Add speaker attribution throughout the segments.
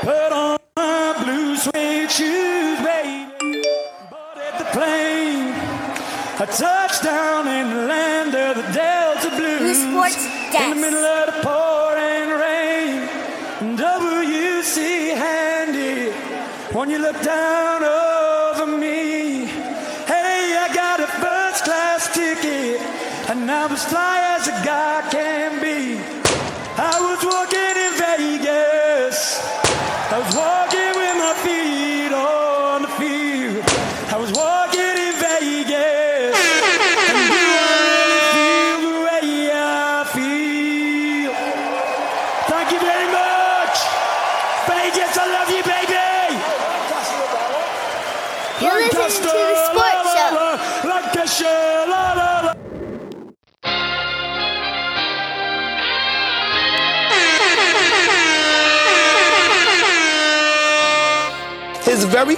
Speaker 1: Put on my blue suede shoes, baby. Boarded the plane. A touchdown in the land of the Delta Blues.
Speaker 2: Blue Sports
Speaker 1: In the middle of the pouring rain. WC handy. When you look down over me. Hey, I got a first class ticket. And I'm as fly as a guy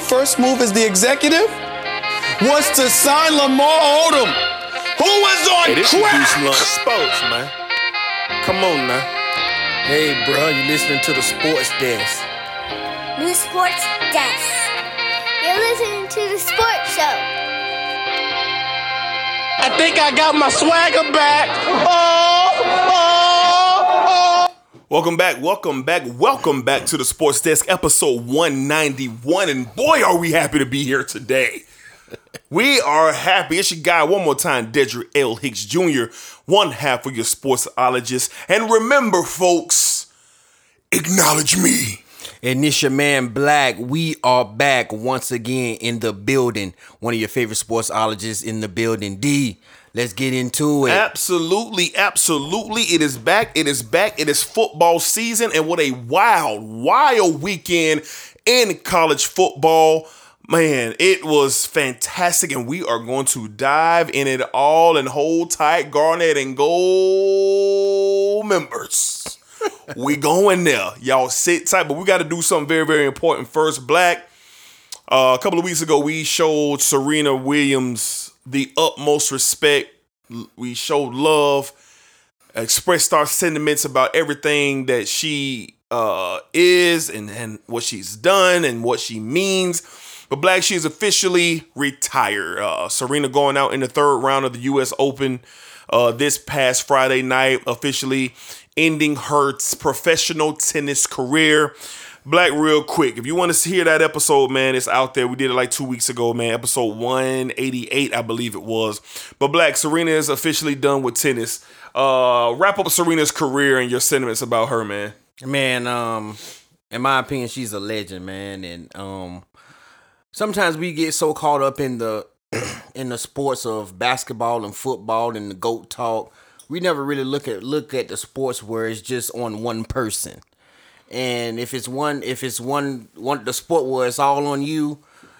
Speaker 3: first move as the executive was to sign Lamar Odom, who was on
Speaker 4: Hey, this is
Speaker 3: crack.
Speaker 4: Goose Lunch Sports, man. Come on now.
Speaker 5: Hey, bro, you listening to the sports desk?
Speaker 2: Blue Sports Desk. You're listening to the Sports Show.
Speaker 3: I think I got my swagger back. Oh, oh.
Speaker 4: Welcome back, welcome back, welcome back to the Sports Desk, episode 191. And boy, are we happy to be here today. We are happy. It's your guy one more time, Dedrick L. Hicks Jr., one half of your sportsologist. And remember, folks, acknowledge me.
Speaker 5: And this your man Black. We are back once again in the building. One of your favorite sportsologists in the building. D, let's get into it.
Speaker 4: Absolutely, absolutely. It is back. It is back. It is football season. And what a wild, wild weekend in college football. Man, it was fantastic. And we are going to dive in it all and hold tight, Garnet and Gold members. we going there. Y'all sit tight. But we got to do something very, very important first. Black. Uh, a couple of weeks ago, we showed Serena Williams the utmost respect. We showed love, expressed our sentiments about everything that she uh, is and, and what she's done and what she means. But Black, she is officially retired. Uh, Serena going out in the third round of the U.S. Open uh, this past Friday night, officially ending her professional tennis career. Black, real quick, if you want to hear that episode, man, it's out there. We did it like two weeks ago, man. Episode 188, I believe it was. But Black, Serena is officially done with tennis. Uh, wrap up Serena's career and your sentiments about her, man.
Speaker 5: Man, um, in my opinion, she's a legend, man. And um sometimes we get so caught up in the in the sports of basketball and football and the GOAT talk. We never really look at look at the sports where it's just on one person. And if it's one if it's one one the sport where it's all on you,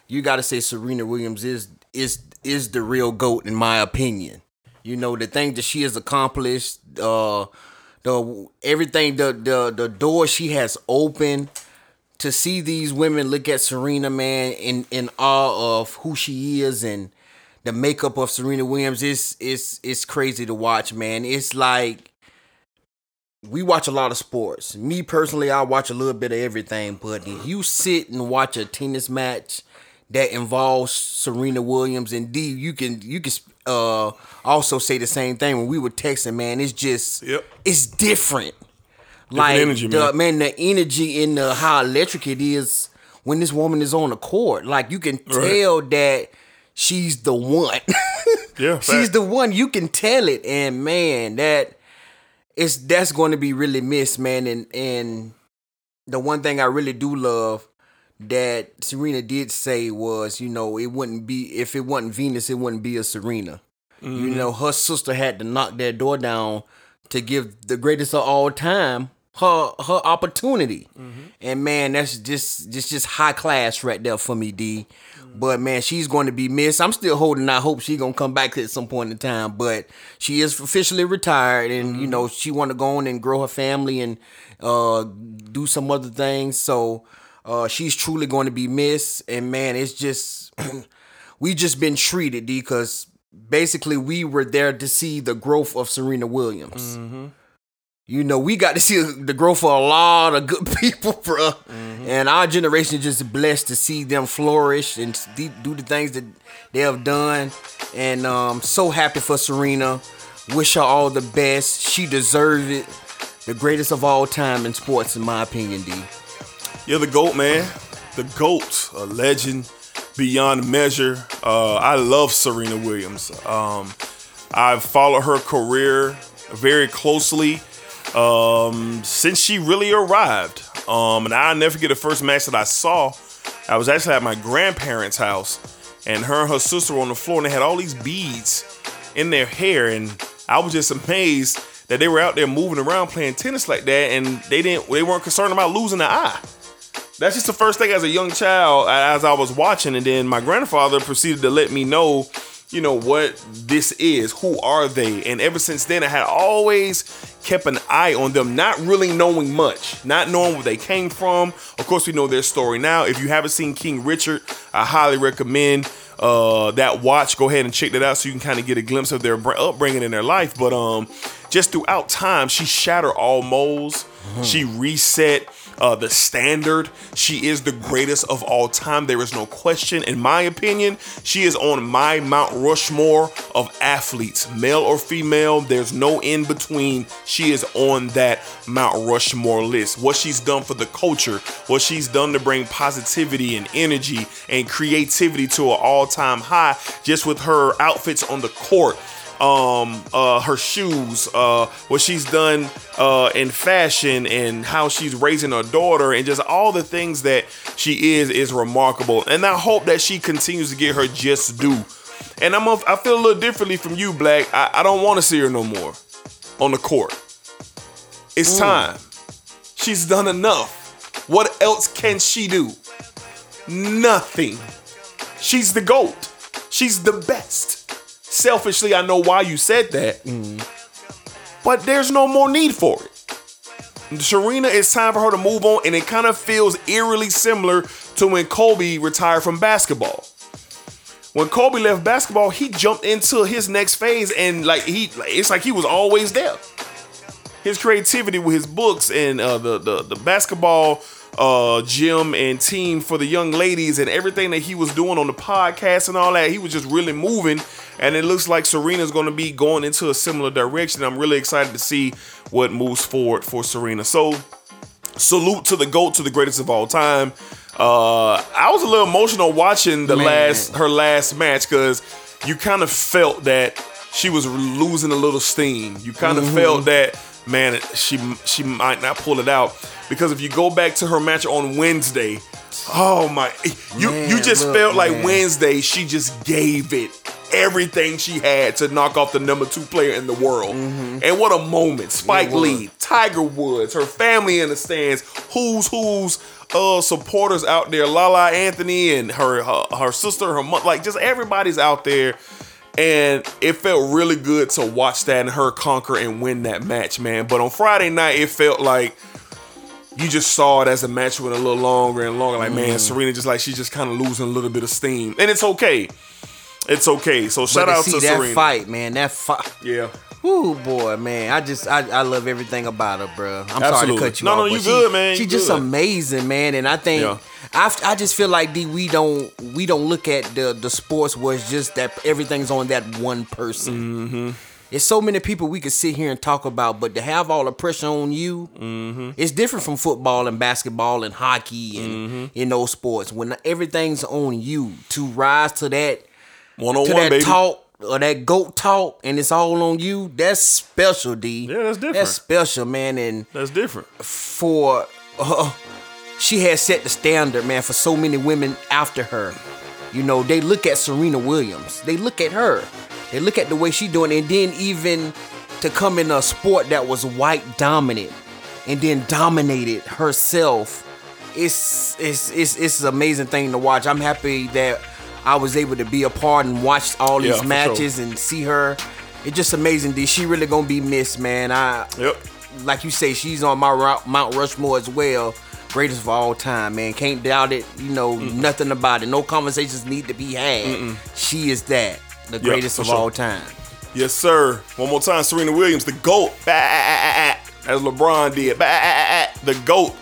Speaker 5: you gotta say Serena Williams is is is the real GOAT in my opinion. You know, the thing that she has accomplished, uh the everything the the the door she has opened to see these women look at Serena man in in awe of who she is and the makeup of Serena Williams is is is crazy to watch, man. It's like we watch a lot of sports. Me personally, I watch a little bit of everything, but if you sit and watch a tennis match that involves Serena Williams and D, you can you can uh also say the same thing when we were texting, man. It's just
Speaker 4: Yep.
Speaker 5: it's different. like
Speaker 4: energy,
Speaker 5: the,
Speaker 4: man.
Speaker 5: man, the energy in the how electric it is when this woman is on the court. Like you can tell that she's the one.
Speaker 4: Yeah,
Speaker 5: she's
Speaker 4: fact.
Speaker 5: the one. You can tell it, and man, that it's that's going to be really missed, man. And and the one thing I really do love that Serena did say was, you know, it wouldn't be if it wasn't Venus, it wouldn't be a Serena.
Speaker 4: Mm-hmm.
Speaker 5: You know, her sister had to knock that door down to give the greatest of all time her her opportunity.
Speaker 4: Mm-hmm.
Speaker 5: And man, that's just just just high class right there for me, D. But man, she's going to be missed. I'm still holding out hope she's gonna come back at some point in time. But she is officially retired, and you know she want to go on and grow her family and uh, do some other things. So uh, she's truly going to be missed. And man, it's just we just been treated, D, because basically we were there to see the growth of Serena Williams. You know, we got to see the growth of a lot of good people, bro. And our generation is just blessed to see them flourish and do the things that they have done. And um, so happy for Serena. Wish her all the best. She deserves it. The greatest of all time in sports, in my opinion, D.
Speaker 4: You're the GOAT, man. The GOAT, a legend beyond measure. Uh, I love Serena Williams. Um, I've followed her career very closely um, since she really arrived. Um, and I'll never forget the first match that I saw. I was actually at my grandparents' house, and her and her sister were on the floor, and they had all these beads in their hair, and I was just amazed that they were out there moving around playing tennis like that, and they didn't, they weren't concerned about losing an eye. That's just the first thing as a young child, as I was watching, and then my grandfather proceeded to let me know you know what this is who are they? And ever since then i had always kept an eye on them not really knowing much not knowing where they came from. Of course we know their story now. If you haven't seen king richard i highly recommend uh, that watch. Go ahead and check that out so you can kind of get a glimpse of their upbringing in their life. But um just throughout time she shattered all molds. She reset uh, the standard. She is the greatest of all time. There is no question. In my opinion, she is on my Mount Rushmore of athletes, male or female. There's no in between. She is on that Mount Rushmore list. What she's done for the culture, what she's done to bring positivity and energy and creativity to an all time high, just with her outfits on the court um, uh, her shoes, uh, what she's done uh, in fashion, and how she's raising her daughter, and just all the things that she is is remarkable. And I hope that she continues to get her just due. And I'm a, I feel a little differently from you, Black. I, I don't want to see her no more on the court. It's time. She's done enough. What else can she do? Nothing. She's the GOAT. She's the best. Selfishly, I know why you said that, but there's no more need for it. Serena, it's time for her to move on, and it kind of feels eerily similar to when Kobe retired from basketball. When Kobe left basketball, he jumped into his next phase, and like he, it's like he was always there. His creativity with his books and uh, the, the the basketball uh, gym and team for the young ladies and everything that he was doing on the podcast and all that, he was just really moving. And it looks like Serena's going to be going into a similar direction. I'm really excited to see what moves forward for Serena. So, salute to the GOAT, to the greatest of all time. Uh, I was a little emotional watching the
Speaker 5: Man.
Speaker 4: last her last match because you kind of felt that she was losing a little steam. You kind of felt that man, she she might not pull it out because if you go back to her match on Wednesday, oh my, you you just
Speaker 5: look,
Speaker 4: felt like
Speaker 5: man.
Speaker 4: Wednesday she just gave it everything she had to knock off the number two player in the world. And what a moment! Spike. Lee, Tiger Woods, her family in the stands, who's who's uh supporters out there, Lala Anthony and her her, her sister, her mother, like just everybody's out there. And it felt really good to watch that and her conquer and win that match, man. But on Friday night, it felt like you just saw it as the match went a little longer and longer. Like,
Speaker 5: Mm.
Speaker 4: man, Serena just like she's just kind of losing a little bit of steam. And it's okay. It's okay. So shout
Speaker 5: But
Speaker 4: out
Speaker 5: see
Speaker 4: to
Speaker 5: that
Speaker 4: Serena.
Speaker 5: fight, man. That fight.
Speaker 4: Yeah.
Speaker 5: Ooh, boy, man. I just I, I love everything about her, bro. I'm sorry to cut you
Speaker 4: No,
Speaker 5: off.
Speaker 4: no,
Speaker 5: but
Speaker 4: you
Speaker 5: she-
Speaker 4: good, man. She's
Speaker 5: just amazing, man. And I think
Speaker 4: Yeah.
Speaker 5: I, I just feel like D we don't we don't look at the the sports where it's just that everything's on that one person.
Speaker 4: Mm-hmm.
Speaker 5: It's so many people we could sit here and talk about, but to have all the pressure on you,
Speaker 4: Mm-hmm.
Speaker 5: it's different from football and basketball and hockey and
Speaker 4: Mm-hmm.
Speaker 5: in those sports. When everything's on you to rise to that
Speaker 4: One on one, baby.
Speaker 5: talk or that goat talk and it's all on you, that's special, D.
Speaker 4: Yeah, that's different.
Speaker 5: That's special, man. And
Speaker 4: That's different.
Speaker 5: for uh, she has set the standard, man, for so many women after her. You know, they look at Serena Williams. They look at her. They look at the way she doing, and then even to come in a sport that was white dominant, and then dominated herself. It's it's it's it's an amazing thing to watch. I'm happy that I was able to be a part and watch all these
Speaker 4: for
Speaker 5: matches and see her. It's just amazing. D. She really gonna be missed, man. I
Speaker 4: Yep.
Speaker 5: like you say, she's on my Mount Rushmore as well. Greatest of all time, man. Can't doubt it. You know, nothing about it. No conversations need to be had. She is that. The greatest of
Speaker 4: sure.
Speaker 5: all time.
Speaker 4: Yes, sir. One more time, Serena Williams, the GOAT. Bah, ah, ah, ah, As LeBron did. The GOAT.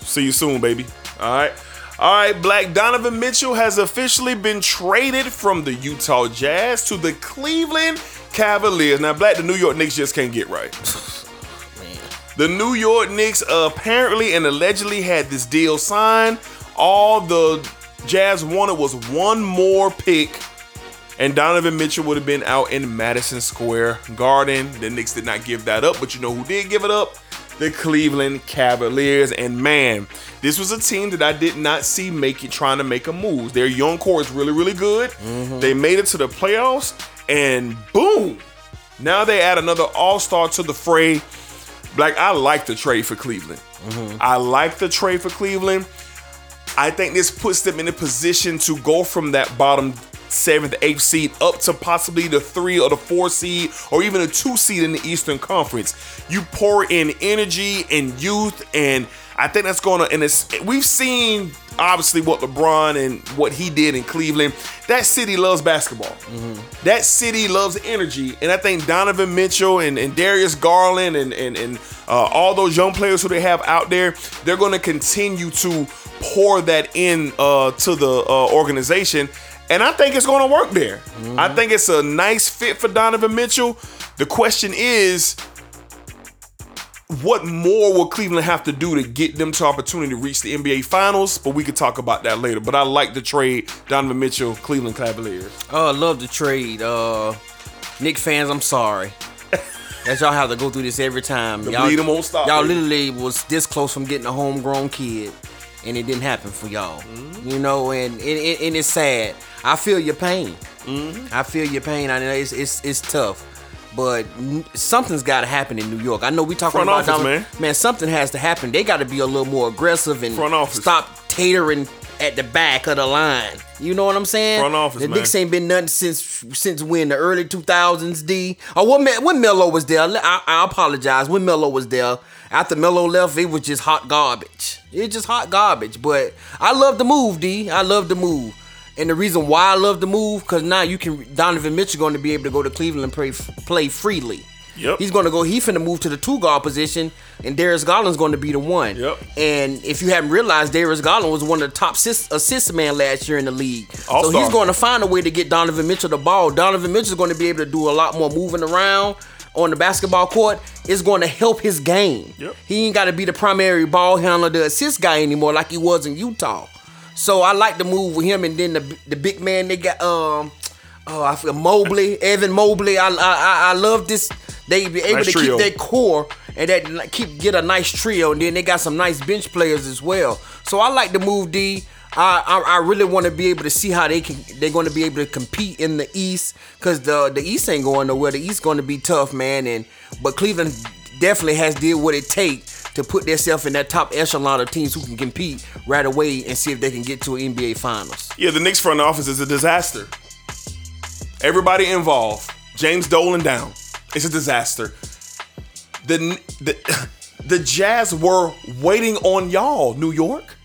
Speaker 4: See you soon, baby. All right. All right, Black Donovan Mitchell has officially been traded from the Utah Jazz to the Cleveland Cavaliers. Now, Black, the New York Knicks just can't get right. The New York Knicks apparently and allegedly had this deal signed. All the Jazz wanted was one more pick, and Donovan Mitchell would have been out in Madison Square Garden. The Knicks did not give that up, but you know who did give it up? The Cleveland Cavaliers. And man, this was a team that I did not see make it trying to make a move. Their young core is really, really good. Mm-hmm. They made it to the playoffs, and boom, now they add another all-star to the fray. Like I like the trade for Cleveland. Mm-hmm. I like the trade for Cleveland. I think this puts them in a position to go from that bottom seventh, eighth seed up to possibly the three or the four seed or even a two seed in the Eastern Conference. You pour in energy and youth, and I think that's going to. And it's we've seen obviously what LeBron and what he did in Cleveland. That city loves basketball. That city loves energy, and I think Donovan Mitchell and, and Darius Garland and and and uh, all those young players who they have out there, they're going to continue to pour that in uh, to the uh, organization, and I think it's going to work there. I think it's a nice fit for Donovan Mitchell. The question is, what more will Cleveland have to do to get them to opportunity to reach the NBA Finals? But we could talk about that later. But I like the trade, Donovan Mitchell, Cleveland Cavaliers.
Speaker 5: Oh, I love the trade. Uh, Nick fans, I'm sorry. That y'all have to go through this every time.
Speaker 4: The
Speaker 5: y'all,
Speaker 4: won't stop,
Speaker 5: Y'all
Speaker 4: baby.
Speaker 5: literally was this close from getting a homegrown kid, and it didn't happen for y'all.
Speaker 4: Mm-hmm.
Speaker 5: You know, and, and, and and it's sad. I feel your pain.
Speaker 4: Mm-hmm.
Speaker 5: I feel your pain. I know it's it's, it's tough, but something's got to happen in New York. I know we talking
Speaker 4: Front
Speaker 5: about
Speaker 4: office, man.
Speaker 5: Man, something has to happen. They got to be a little more aggressive and stop tatering at the back of the line. You know what I'm saying?
Speaker 4: Front office,
Speaker 5: the
Speaker 4: man.
Speaker 5: Knicks ain't been nothing since since when the early 2000s. D. Or when Me- when Melo was there? I, I apologize. When Melo was there, after Melo left, it was just hot garbage. It's just hot garbage. But I love the move, D. I love the move. And the reason why I love the move, because now you can Donovan Mitchell going to be able to go to Cleveland play play freely.
Speaker 4: Yep.
Speaker 5: He's going to go. He finna move to the two guard position, and Darius Garland's going to be the one.
Speaker 4: Yep.
Speaker 5: And if you haven't realized, Darius Garland was one of the top assist, assist man last year in the league. So
Speaker 4: All-star.
Speaker 5: he's going to find a way to get Donovan Mitchell the ball. Donovan Mitchell's going to be able to do a lot more moving around on the basketball court. It's going to help his game.
Speaker 4: Yep.
Speaker 5: He ain't got to be the primary ball handler, the assist guy anymore, like he was in Utah. So I like the move with him, and then the the big man they got. Um, oh, I feel Mobley, Evan Mobley. I I I, love this. They be able
Speaker 4: Nice
Speaker 5: to
Speaker 4: trio.
Speaker 5: keep their core and that keep get a nice trio, and then they got some nice bench players as well. So I like the move, D. I, I, I really want to be able to see how they can they're going to be able to compete in the East because the the East ain't going nowhere. The East going to be tough, man. And but Cleveland definitely has did what it take to put themselves in that top echelon of teams who can compete right away and see if they can get to an NBA Finals.
Speaker 4: Yeah, the Knicks front office is a disaster. Everybody involved, James Dolan down. It's a disaster. The the the Jazz were waiting on y'all, New York.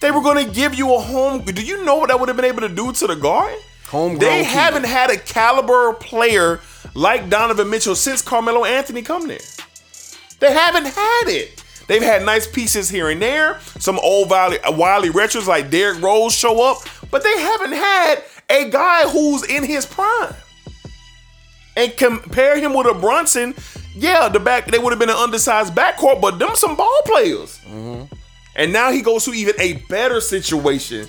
Speaker 4: They were going to give you a home. Do you know what that would have been able to do to the Garden?
Speaker 5: Homegrown
Speaker 4: They
Speaker 5: kid.
Speaker 4: haven't had a caliber player like Donovan Mitchell since Carmelo Anthony come there. They haven't had it. They've had nice pieces here and there. Some old Wiley, uh, Wiley retros like Derrick Rose show up, but they haven't had a guy who's in his prime. And compare him with a Brunson, yeah, the back they would have been an undersized backcourt, but them some ball players. Mm-hmm. And now he goes to even a better situation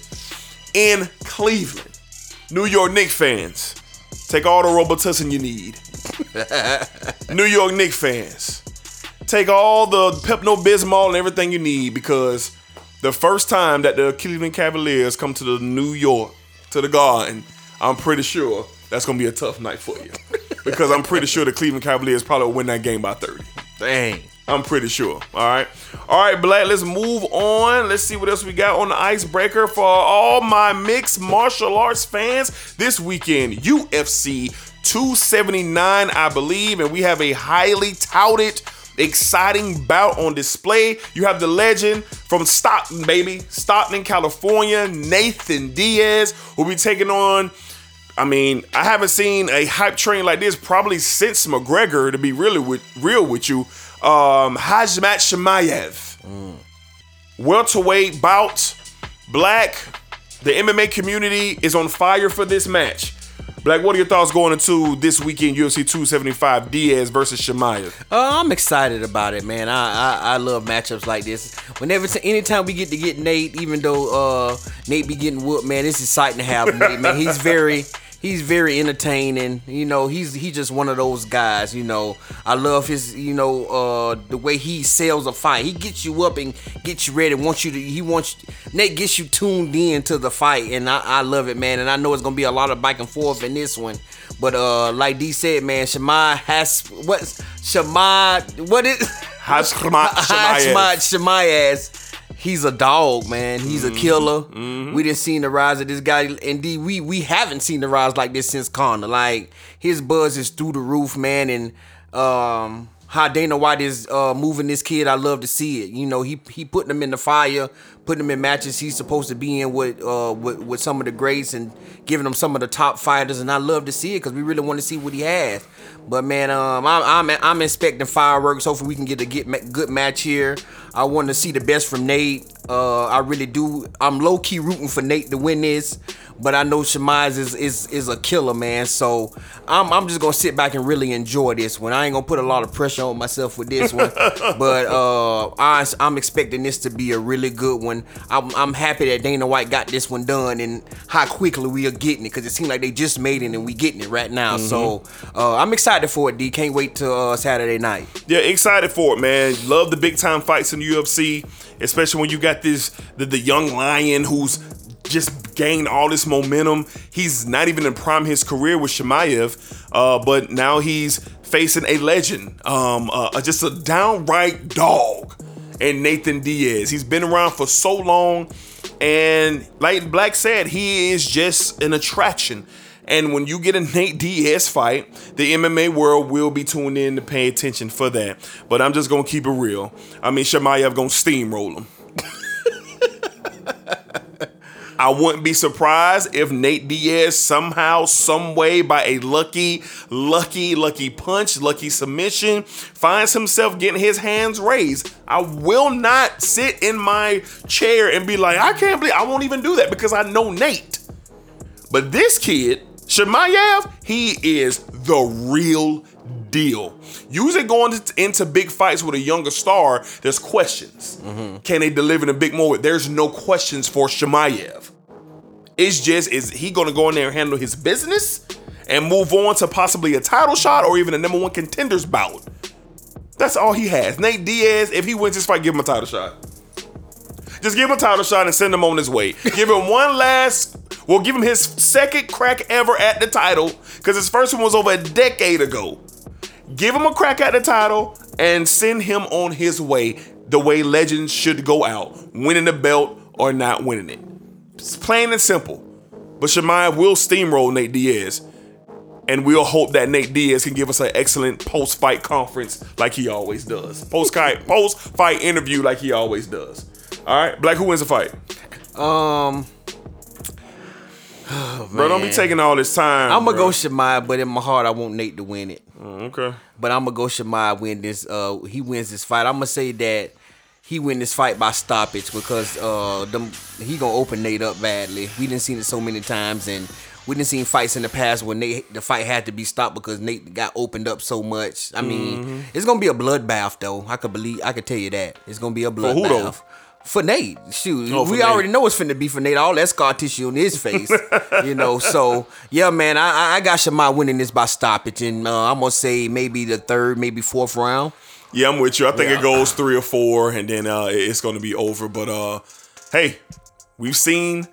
Speaker 4: in Cleveland. New York Knicks fans, take all the Robitussin you need. New York Knicks fans, take all the Pepto Bismol and everything you need because the first time that the Cleveland Cavaliers come to the New York to the Garden, I'm pretty sure that's gonna be a tough night for you because I'm pretty sure the Cleveland Cavaliers probably will win that game by 30.
Speaker 5: Dang.
Speaker 4: I'm pretty sure. All right. All right, Black, let's move on. Let's see what else we got on the icebreaker for all my mixed martial arts fans. This weekend, UFC 279, I believe, and we have a highly touted, exciting bout on display. You have the legend from Stockton, baby. Stockton, California, Nathan Diaz who'll be taking on I mean, I haven't seen a hype train like this probably since McGregor, to be really with real with you. Um Hajmat Shemaev. welterweight bout. Black, the MMA community is on fire for this match. Black, what are your thoughts going into this weekend UFC 275 Diaz versus Shemaya?
Speaker 5: Uh, I'm excited about it, man. I, I I love matchups like this. Whenever, anytime we get to get Nate, even though uh Nate be getting whooped, man, it's exciting to have Nate, man. He's very he's very entertaining. You know, he's he's just one of those guys. You know, I love his you know uh the way he sells a fight. He gets you up and gets you ready. Wants you to he wants Nate gets you tuned in to the fight, and I, I love it, man. And I know it's gonna be a lot of back and forth in this one. But uh, like D said, man, Shemai has what Shemai what is
Speaker 4: Hashmat
Speaker 5: Hashmat Shemaev. He's a dog, man. He's a killer.
Speaker 4: Mm-hmm.
Speaker 5: We didn't seen the rise of this guy. Indeed, we we haven't seen the rise like this since Connor. Like his buzz is through the roof, man. And um, how Dana White is uh, moving this kid, I love to see it. You know, he he putting him in the fire, putting him in matches he's supposed to be in with uh with, with some of the greats and giving him some of the top fighters. And I love to see it because we really want to see what he has. But man, um, I'm I'm I'm expecting fireworks. Hopefully, we can get a get ma- good match here. I want to see the best from Nate. Uh, I really do. I'm low key rooting for Nate to win this, but I know Shemiz is is is a killer, man. So I'm I'm just gonna sit back and really enjoy this one. I ain't gonna put a lot of pressure on myself with this one, but uh, I I'm expecting this to be a really good one. I'm I'm happy that Dana White got this one done and how quickly we are getting it because it seems like they just made it and we getting it right now. So uh, I'm excited for it. D can't wait till uh, Saturday night.
Speaker 4: Yeah, excited for it, man. Love the big time fights in UFC, especially when you got this the, the young lion who's just gained all this momentum. He's not even in prime his career with Shemaev, uh, but now he's facing a legend, um, uh, just a downright dog, and Nathan Diaz. He's been around for so long, and like Black said, he is just an attraction. And when you get a Nate Diaz fight, the MMA world will be tuned in to pay attention for that. But I'm just gonna keep it real. I mean, Shemaev gonna steamroll him. I wouldn't be surprised if Nate Diaz somehow, some way, by a lucky, lucky, lucky punch, lucky submission, finds himself getting his hands raised. I will not sit in my chair and be like, I can't believe I won't even do that because I know Nate. But this kid, Shemaev, he is the real deal. Usually going into big fights with a younger star, there's questions. Mm-hmm. Can they deliver in a big moment? There's no questions for Shemaev. It's just, is he going to go in there and handle his business and move on to possibly a title shot or even a number one contenders bout? That's all he has. Nate Diaz, if he wins this fight, give him a title shot. Just give him a title shot and send him on his way. give him one last, well, give him his second crack ever at the title because his first one was over a decade ago. Give him a crack at the title and send him on his way the way legends should go out, winning the belt or not winning it. It's plain and simple. But Shemaev will steamroll Nate Diaz. And we'll hope that Nate Diaz can give us an excellent post-fight conference like he always does. Post-fight, post-fight interview like he always does. All right, Black, who wins the fight?
Speaker 5: Um,
Speaker 4: Bro, don't be taking all this time.
Speaker 5: I'm gonna go Shemai, but in my heart, I want Nate to win it.
Speaker 4: Okay.
Speaker 5: But I'm gonna go Shemai win this. Uh, he wins this fight. I'm gonna say that he win this fight by stoppage because uh, them he gonna open Nate up badly. We didn't seen it so many times, and we didn't seen fights in the past when Nate the fight had to be stopped because Nate got opened up so much. I mean,
Speaker 4: Mm-hmm.
Speaker 5: it's gonna be a bloodbath though. I could believe. I could tell you that it's gonna be a bloodbath. For Nate, shoot,
Speaker 4: Oh,
Speaker 5: we
Speaker 4: Nate.
Speaker 5: already know it's finna be for Nate. All that scar tissue on his face, you know. So yeah, man, I I- I got Shemai winning this by stoppage, and uh, I'm gonna say maybe the third, maybe fourth round.
Speaker 4: Yeah, I'm with you. I think
Speaker 5: Yeah.
Speaker 4: it goes three or four, and then uh, it's to be over. But uh, hey, we've seen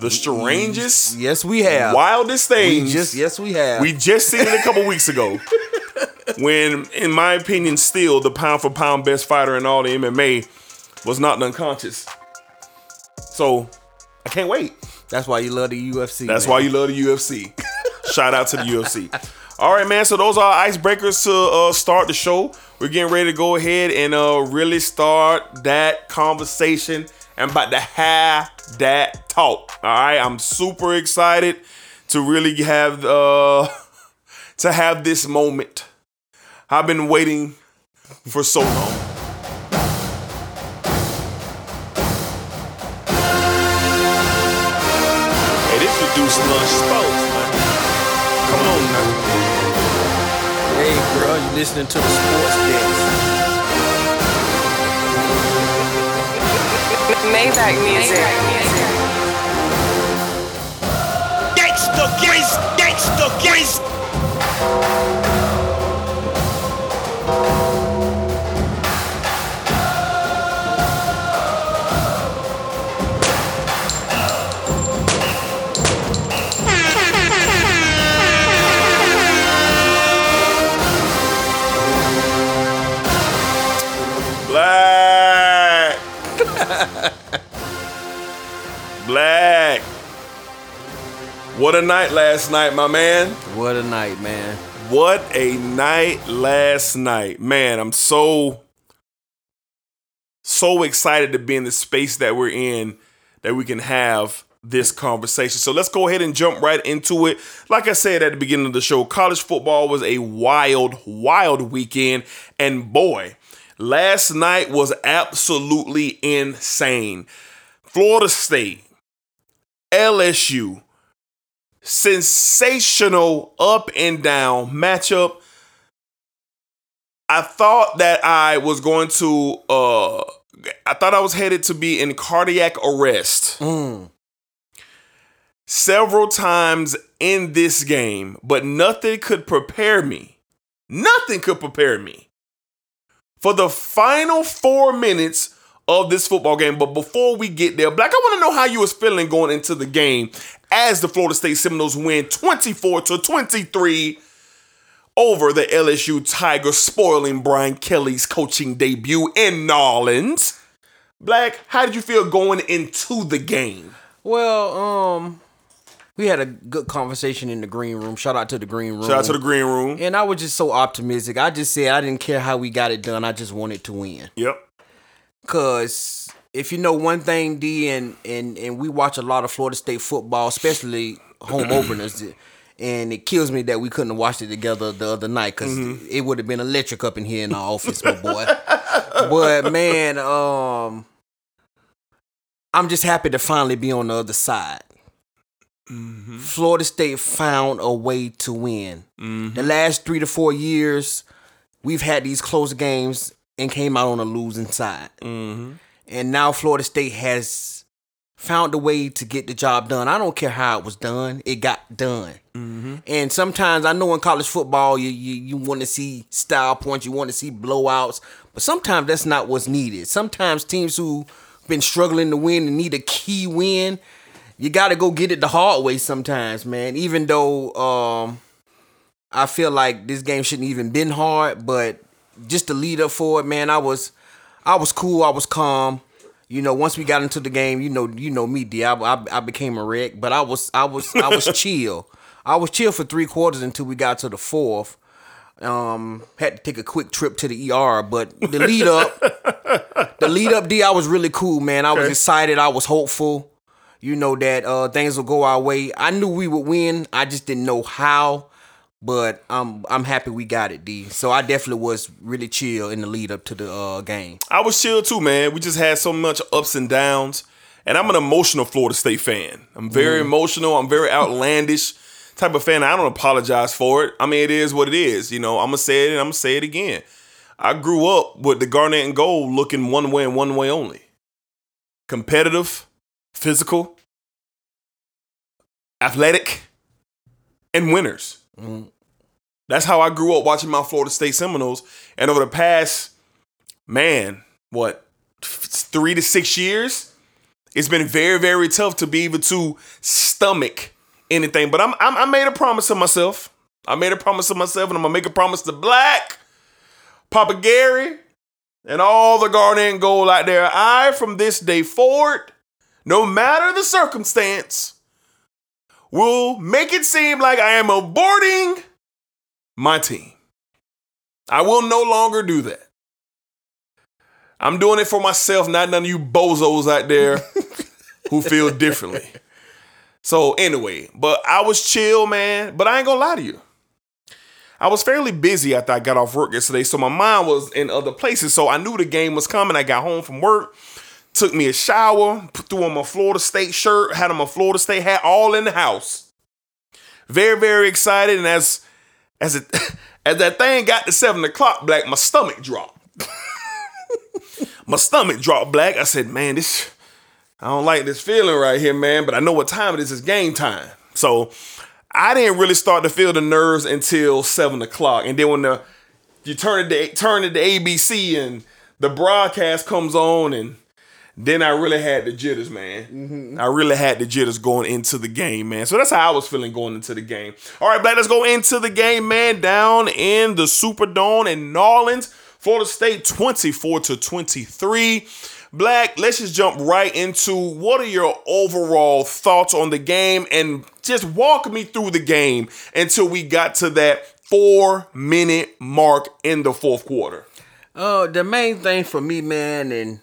Speaker 4: the strangest,
Speaker 5: Yes, we have.
Speaker 4: wildest
Speaker 5: We
Speaker 4: things.
Speaker 5: just yes, we have.
Speaker 4: We just seen it a couple weeks ago. when, in my opinion, still the pound for pound best fighter in all the MMA was not unconscious. So I can't wait.
Speaker 5: That's why you love the UFC.
Speaker 4: That's
Speaker 5: man.
Speaker 4: why you love the UFC. Shout out to the UFC. All right, man. So those are icebreakers to uh, start the show. We're getting ready to go ahead and uh, really start that conversation. I'm about to have that talk. All right, I'm super excited to really have uh, to have this moment. I've been waiting for so long. Deuce Lunch Sports, man. Come on now.
Speaker 5: Hey, bro, you listening to the sports desk.
Speaker 6: Maybach music.
Speaker 7: Gangsta Grace, Gangsta Grace.
Speaker 4: What a night last night, my man.
Speaker 5: What a night, man.
Speaker 4: What a night last night. Man, I'm so so excited to be in the space that we're in that we can have this conversation. So let's go ahead and jump right into it. Like I said at the beginning of the show, college football was a wild, wild weekend. And boy, last night was absolutely insane. Florida State, LSU, sensational up and down matchup. I thought that I was going to uh I thought I was headed to be in cardiac arrest several times in this game, but nothing could prepare me. Nothing could prepare me for the final 4 minutes of this football game. But before we get there, Black, I want to know how you was feeling going into the game as the Florida State Seminoles win 24 to 23 over the LSU Tigers, spoiling Brian Kelly's coaching debut in Nolans. Black, how did you feel going into the game?
Speaker 5: Well, um, we had a good conversation in the green room. Shout out to the green room.
Speaker 4: Shout out to the green room.
Speaker 5: And I was just so optimistic. I just said I didn't care how we got it done. I just wanted to win.
Speaker 4: Yep.
Speaker 5: Cause if you know one thing, D, and and and we watch a lot of Florida State football, especially home openers, and it kills me that we couldn't have watched it together the other night because mm-hmm. it would have been electric up in here in the office, my boy. but man, um, I'm just happy to finally be on the other side. Mm-hmm. Florida State found a way to win. The mm-hmm. last three to four years, we've had these close games and came out on a losing side. And now Florida State has found a way to get the job done. I don't care how it was done; it got done. And sometimes I know in college football, you you, you want to see style points, you want to see blowouts, but sometimes that's not what's needed. Sometimes teams who've been struggling to win and need a key win, you got to go get it the hard way. Sometimes, man. Even though um, I feel like this game shouldn't even been hard, but just to lead up for it, man, I was I was cool, I was calm. You know, once we got into the game, you know, you know me, D. I, I, I became a wreck, but I was I was I was chill. I was chill for three quarters until we got to the fourth. Um, had to take a quick trip to the ER, but the lead up, the lead up, D, I was really cool, man. I was
Speaker 4: Okay.
Speaker 5: excited. I was hopeful. You know that uh, things will go our way. I knew we would win. I just didn't know how. But I'm I'm happy we got it, D. So I definitely was really chill in the lead up to the uh, game.
Speaker 4: I was chill too, man. We just had so much ups and downs. And I'm an emotional Florida State fan. I'm very emotional. I'm very outlandish type of fan. I don't apologize for it. I mean, it is what it is. You know, I'm gonna say it and I'm gonna say it again. I grew up with the garnet and gold looking one way and one way only. Competitive, physical, athletic, and winners. That's how I grew up watching my Florida State Seminoles. And over the past, man, what, three to six years, it's been very, very tough to be able to stomach anything. But I'm, I'm I made a promise to myself. I made a promise to myself, and I'm gonna make a promise to Black, Papa Gary, and all the Garnet Gold out there. I, from this day forward, no matter the circumstance, will make it seem like I am aborting my team. I will no longer do that. I'm doing it for myself, not none of you bozos out there who feel differently. So anyway, but I was chill, man. But I ain't gonna lie to you. I was fairly busy after I got off work yesterday, so my mind was in other places. So I knew the game was coming. I got home from work, took me a shower, put- threw on my Florida State shirt, had on my Florida State hat, all in the house. Very, very excited. And as as it as that thing got to seven o'clock, black, my stomach dropped. my stomach dropped black. I said, man, this I don't like this feeling right here, man, but I know what time it is. It's game time. So I didn't really start to feel the nerves until seven o'clock. And then when the you turn it to turn it to ABC and the broadcast comes on and then I really had the jitters, man. I really had the jitters going into the game, man. So that's how I was feeling going into the game. All right, Black, let's go into the game, man. Down in the Superdome in Narlands, Florida State 24 to 23. Black, let's just jump right into what are your overall thoughts on the game and just walk me through the game until we got to that four minute mark in the fourth quarter.
Speaker 5: Uh, the main thing for me, man, and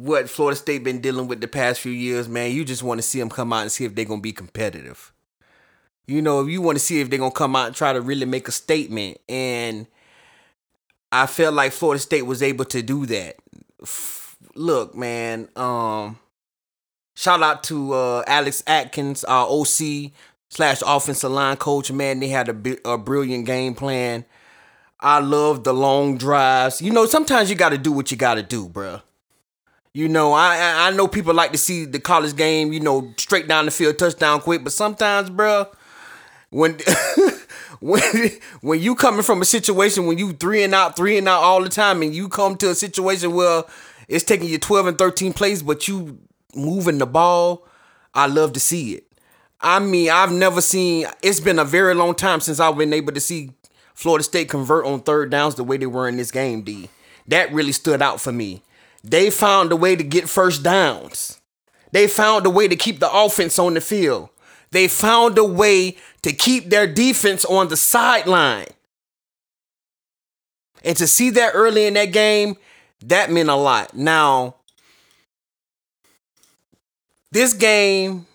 Speaker 5: what Florida State been dealing with the past few years, man, you just want to see them come out and see if they're gonna be competitive. You know, if you want to see if they're gonna come out and try to really make a statement. And I felt like Florida State was able to do that. Look, man, um, shout out to uh, Alex Atkins, our OC slash offensive line coach. Man, they had a, a brilliant game plan. I love the long drives. You know, sometimes you got to do what you got to do, bruh. You know, I, I know people like to see the college game, you know, straight down the field, touchdown quick, but sometimes, bruh, when when when you coming from a situation when you three and out, three and out all the time, and you come to a situation where it's taking you twelve and thirteen plays, but you moving the ball, I love to see it. I mean, I've never seen. It's been a very long time since I've been able to see Florida State convert on third downs the way they were in this game. D. That really stood out for me. They found a way to get first downs. They found a way to keep the offense on the field. They found a way to keep their defense on the sideline. And to see that early in that game, that meant a lot. Now, this game,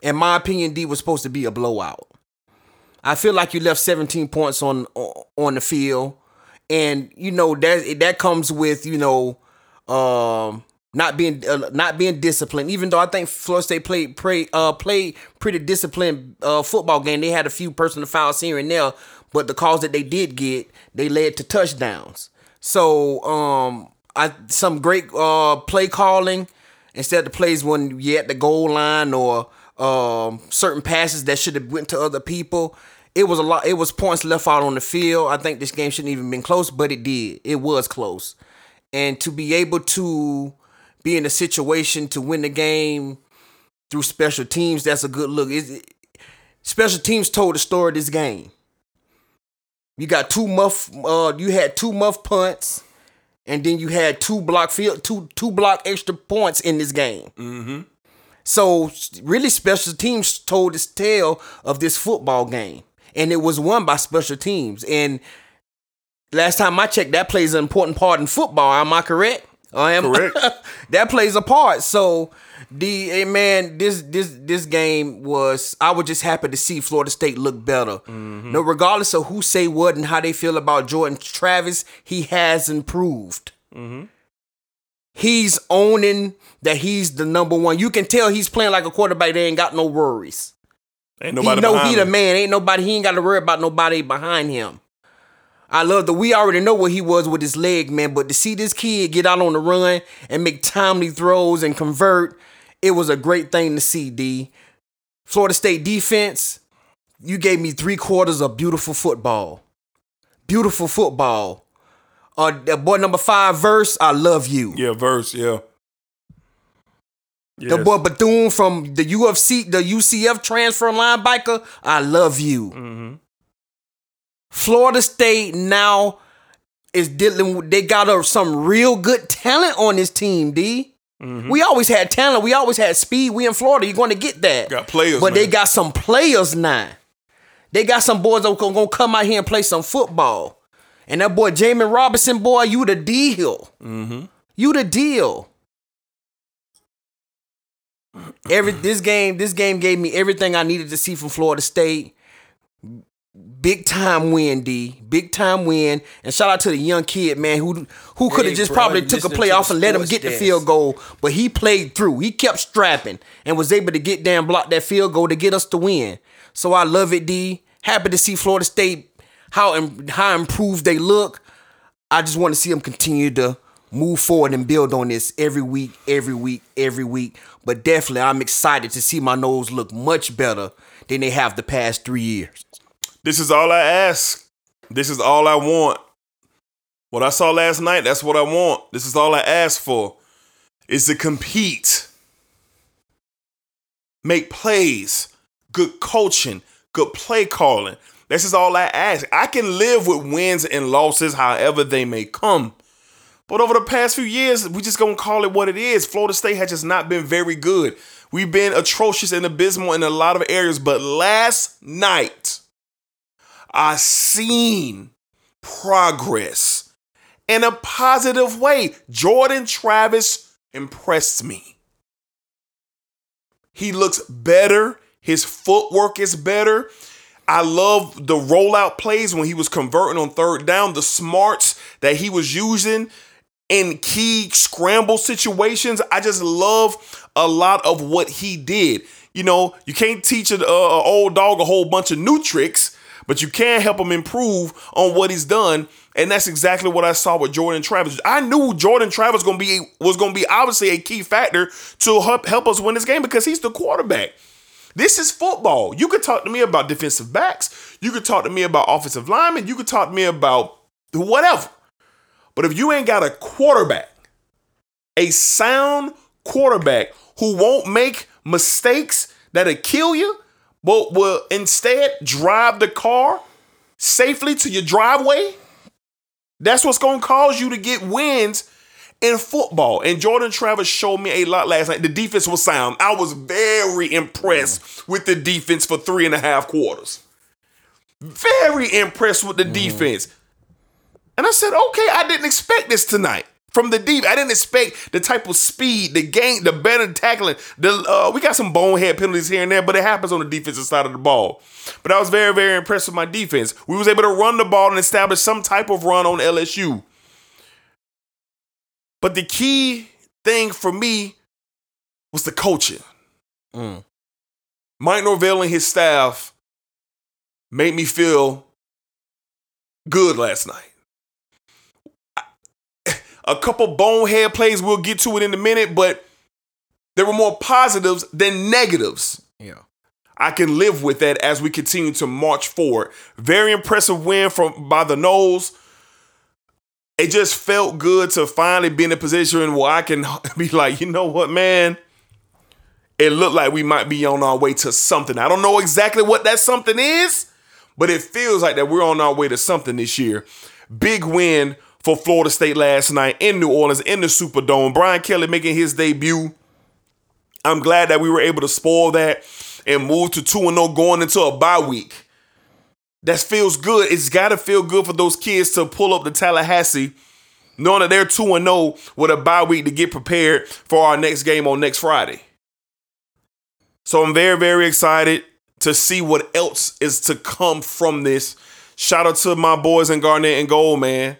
Speaker 5: in my opinion, D was supposed to be a blowout. I feel like you left 17 points on on the field, and you know that that comes with you know um, not being uh, not being disciplined. Even though I think Florida State played pray, uh, played pretty disciplined uh, football game, they had a few personal fouls here and there, but the calls that they did get, they led to touchdowns. So um, I some great uh, play calling instead of the plays when you at the goal line or um, certain passes that should have went to other people. It was a lot. It was points left out on the field. I think this game shouldn't even been close, but it did. It was close, and to be able to be in a situation to win the game through special teams, that's a good look. Is special teams told the story of this game. You got two muff. Uh, you had two muff punts, and then you had two block field, two two block extra points in this game. Mm-hmm. So really, special teams told this tale of this football game, and it was won by special teams. And last time I checked, that plays an important part in football. Am I correct? I am
Speaker 4: Correct.
Speaker 5: that plays a part. So the man, this this this game was. I was just happy to see Florida State look better. Mm-hmm. No, regardless of who say what and how they feel about Jordan Travis, he has improved. Mm-hmm. He's owning that he's the number one. You can tell he's playing like a quarterback. They ain't got no worries.
Speaker 4: Ain't nobody
Speaker 5: he know he the man. Ain't nobody. He ain't got to worry about nobody behind him. I love that we already know what he was with his leg, man. But to see this kid get out on the run and make timely throws and convert, it was a great thing to see. D. Florida State defense, you gave me three quarters of beautiful football. Beautiful football. Uh, the boy number five verse, I love you.
Speaker 4: Yeah, verse, yeah.
Speaker 5: The boy Bethune from the UFC, the UCF transfer linebacker, I love you. Florida State now is dealing with, they got a, some real good talent on this team, D. Mm-hmm. We always had talent. We always had speed. We in Florida. You're going to get that.
Speaker 4: Got players,
Speaker 5: But they got some players now. They got some boys that are going to come out here and play some football. And that boy, Jamin Robinson, boy, you the deal. Mm-hmm. You the deal. Every this game, this game gave me everything I needed to see from Florida State. Big time win, D. Big time win, and shout out to the young kid, man, who who could have Hey, just bro, probably took a play to off and let him get the field goal, but he played through. He kept strapping and was able to get down, block that field goal to get us the win. So I love it, D. Happy to see Florida State how how improved they look. I just want to see them continue to move forward and build on this every week, every week, every week. But definitely, I'm excited to see my nose look much better than they have the past three years.
Speaker 4: This is all I ask. This is all I want. What I saw last night, that's what I want. This is all I ask for. Is to compete. Make plays, good coaching, good play calling. This is all I ask. I can live with wins and losses however they may come. But over the past few years, we just gonna call it what it is. Florida State has just not been very good. We've been atrocious and abysmal in a lot of areas. But last night, I seen progress in a positive way. Jordan Travis impressed me. He looks better. His footwork is better. I love the rollout plays when he was converting on third down, the smarts that he was using in key scramble situations. I just love a lot of what he did. You know, you can't teach an old dog a whole bunch of new tricks, but you can help him improve on what he's done. And that's exactly what I saw with Jordan Travis. I knew Jordan Travis gonna be was gonna be obviously a key factor to help help us win this game because he's the quarterback. This is football. You could talk to me about defensive backs. You could talk to me about offensive linemen. You could talk to me about whatever. But if you ain't got a quarterback, a sound quarterback who won't make mistakes that'll kill you, but will instead drive the car safely to your driveway, that's what's going to cause you to get wins in football. And Jordan Travis showed me a lot last night. The defense was sound. I was very impressed with the defense for three and a half quarters. Very impressed with the mm-hmm. defense. And I said, okay, I didn't expect this tonight from the deep. I didn't expect the type of speed, the game, the better tackling. The uh, we got some bonehead penalties here and there, but it happens on the defensive side of the ball. But I was very, very impressed with my defense. We was able to run the ball and establish some type of run on LSU. But the key thing for me was the coaching.
Speaker 5: Mm.
Speaker 4: Mike Norvell and his staff made me feel good last night. A couple bonehead plays, we'll get to it in a minute, but there were more positives than negatives.
Speaker 5: Yeah.
Speaker 4: I can live with that as we continue to march forward. Very impressive win from by the Noles. It just felt good to finally be in a position where I can be like, you know what, man? It looked like we might be on our way to something. I don't know exactly what that something is, but it feels like that we're on our way to something this year. Big win for Florida State last night in New Orleans in the Superdome. Brian Kelly making his debut. I'm glad that we were able to spoil that and move to 2 0 going into a bye week. That feels good. It's got to feel good for those kids to pull up the Tallahassee, knowing that they're 2 0 with a bye week to get prepared for our next game on next Friday. So I'm very, very excited to see what else is to come from this. Shout out to my boys in Garnet and Gold, man.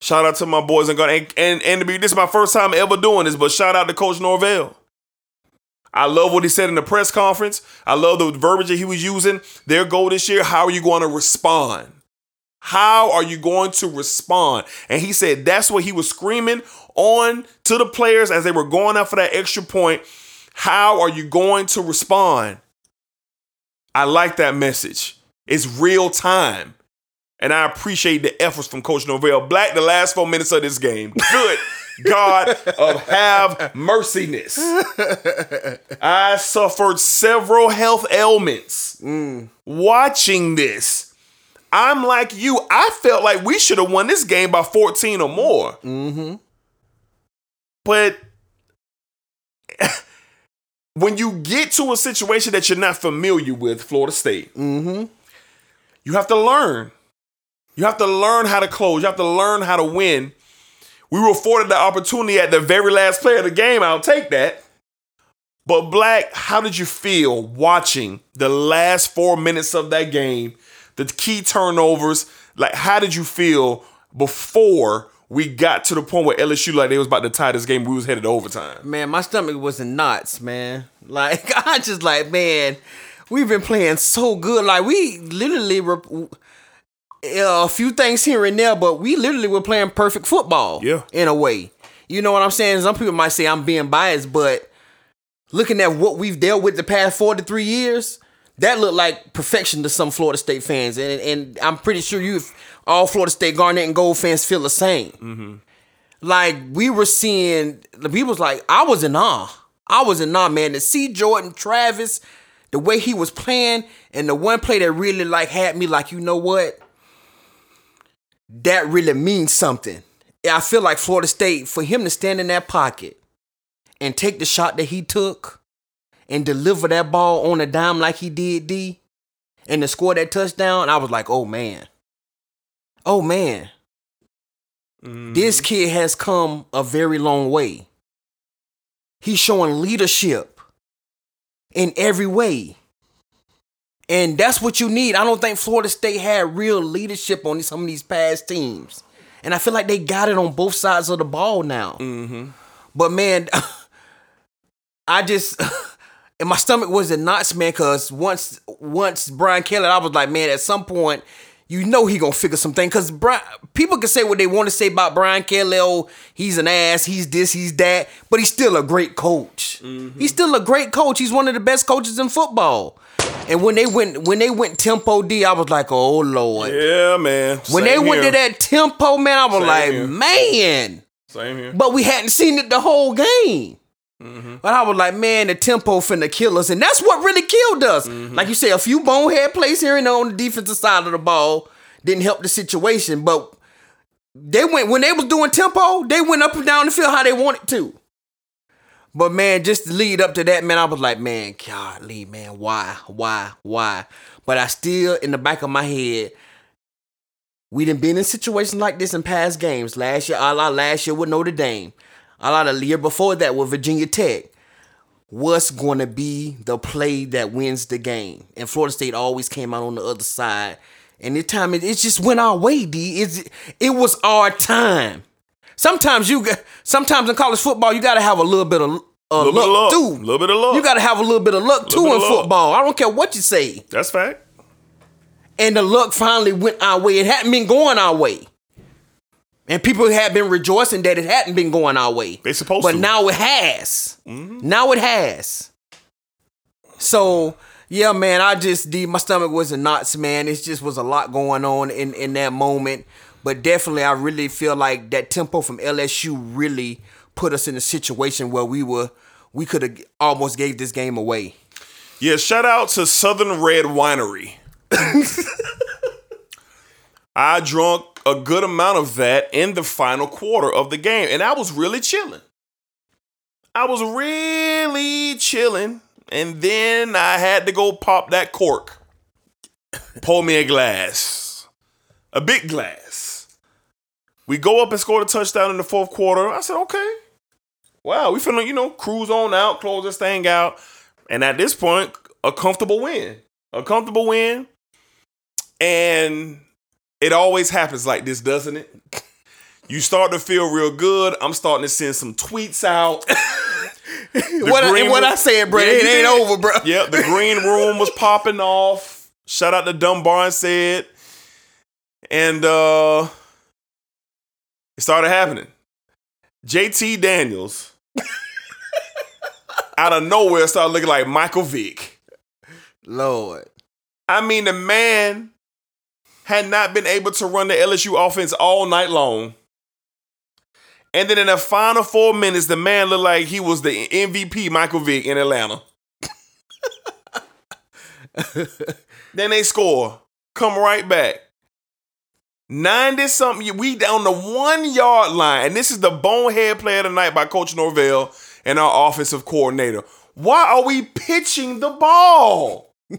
Speaker 4: Shout out to my boys Garnet. And, and, and to be, this is my first time ever doing this, but shout out to Coach Norvell. I love what he said in the press conference. I love the verbiage that he was using. Their goal this year, how are you going to respond? How are you going to respond? And he said that's what he was screaming on to the players as they were going out for that extra point. How are you going to respond? I like that message. It's real time. And I appreciate the efforts from Coach Norvell. Black, the last four minutes of this game. Good God of have merciness. I suffered several health ailments watching this. I'm like you. I felt like we should have won this game by 14 or more.
Speaker 5: Mm-hmm.
Speaker 4: But when you get to a situation that you're not familiar with, Florida State,
Speaker 5: Mm-hmm.
Speaker 4: you have to learn. You have to learn how to close. You have to learn how to win. We were afforded the opportunity at the very last play of the game. I'll take that. But Black, how did you feel watching the last four minutes of that game? the key turnovers. Like, how did you feel before we got to the point where LSU like they was about to tie this game? We was headed to overtime.
Speaker 5: Man, my stomach was in knots, man. Like I just like, man, we've been playing so good. Like we literally were Uh, a few things here and there, but we literally were playing perfect football.
Speaker 4: Yeah.
Speaker 5: in a way. You know what I'm saying? Some people might say I'm being biased, but looking at what we've dealt with the past four to three years, that looked like perfection to some Florida State fans, and and I'm pretty sure you, all Florida State Garnet and Gold fans, feel the same. Mm-hmm. Like we were seeing, the people was like, I was in awe. I was in awe, man. To see Jordan Travis, the way he was playing, and the one play that really like had me like, you know what? That really means something. I feel like Florida State, for him to stand in that pocket and take the shot that he took and deliver that ball on a dime like he did, D, and to score that touchdown, I was like, oh man. Oh man. Mm-hmm. This kid has come a very long way. He's showing leadership in every way. And that's what you need. I don't think Florida State had real leadership on some of these past teams. And I feel like they got it on both sides of the ball now. Mm-hmm. But man, I just and my stomach was in knots, man, cause once once Brian Kelly, I was like, man, at some point, you know he gonna figure something. Cause Brian, people can say what they want to say about Brian Kelly. Oh, he's an ass, he's this, he's that, but he's still a great coach. Mm-hmm. He's still a great coach. He's one of the best coaches in football. And when they went when they went tempo D, I was like, oh lord.
Speaker 4: Yeah, man.
Speaker 5: When
Speaker 4: Same
Speaker 5: they went
Speaker 4: here.
Speaker 5: to that tempo, man, I was
Speaker 4: Same
Speaker 5: like,
Speaker 4: here.
Speaker 5: man.
Speaker 4: Same here.
Speaker 5: But we hadn't seen it the whole game. Mm-hmm. But I was like, man, the tempo finna kill us. And that's what really killed us. Mm-hmm. Like you say, a few bonehead plays here and there on the defensive side of the ball didn't help the situation. But they went when they was doing tempo, they went up and down the field how they wanted to. But man, just to lead up to that, man, I was like, man, golly, man, why, why, why? But I still, in the back of my head, we done been in situations like this in past games. Last year, a la last year with Notre Dame. A lot of the year before that with Virginia Tech. What's going to be the play that wins the game? And Florida State always came out on the other side. And this time it, it just went our way, D. It's, it was our time. Sometimes you sometimes in college football you got to have a little bit of uh,
Speaker 4: Little bit
Speaker 5: luck,
Speaker 4: of luck.
Speaker 5: too.
Speaker 4: Little bit of luck.
Speaker 5: You got to have a little bit of luck too in
Speaker 4: luck.
Speaker 5: football. I don't care what you say
Speaker 4: That's fact.
Speaker 5: and the luck finally went our way. It hadn't been going our way. And people had been rejoicing that it hadn't been going our way.
Speaker 4: They supposed
Speaker 5: but
Speaker 4: to.
Speaker 5: But now it has. Now it has. So yeah, man, I just the my stomach was in knots, man. It just was a lot going on in in that moment. But definitely, I really feel like that tempo from LSU really put us in a situation where we were we could have almost gave this game away.
Speaker 4: Yeah, shout out to Southern Red Winery. I drunk a good amount of that in the final quarter of the game, and I was really chilling. I was really chilling, and then I had to go pop that cork. Pour me a glass, a big glass. We go up and score the touchdown in the fourth quarter. I said, okay. Wow, we finna, you know, cruise on out, close this thing out. And at this point, a comfortable win. A comfortable win. And it always happens like this, doesn't it? You start to feel real good. I'm starting to send some tweets out.
Speaker 5: What I, what
Speaker 4: room-
Speaker 5: I said, bro,
Speaker 4: Yeah,
Speaker 5: it ain't over, bro.
Speaker 4: Yeah, the green room was popping off. Shout out to Dunbar and said. And uh it started happening. JT Daniels out of nowhere started looking like Michael Vick.
Speaker 5: Lord.
Speaker 4: I mean, the man had not been able to run the LSU offense all night long. And then in the final four minutes, the man looked like he was the MVP, Michael Vick, in Atlanta. then they score, come right back. 90 something, we down the one yard line. And this is the bonehead play of the by Coach Norvell and our offensive coordinator. Why are we pitching the ball?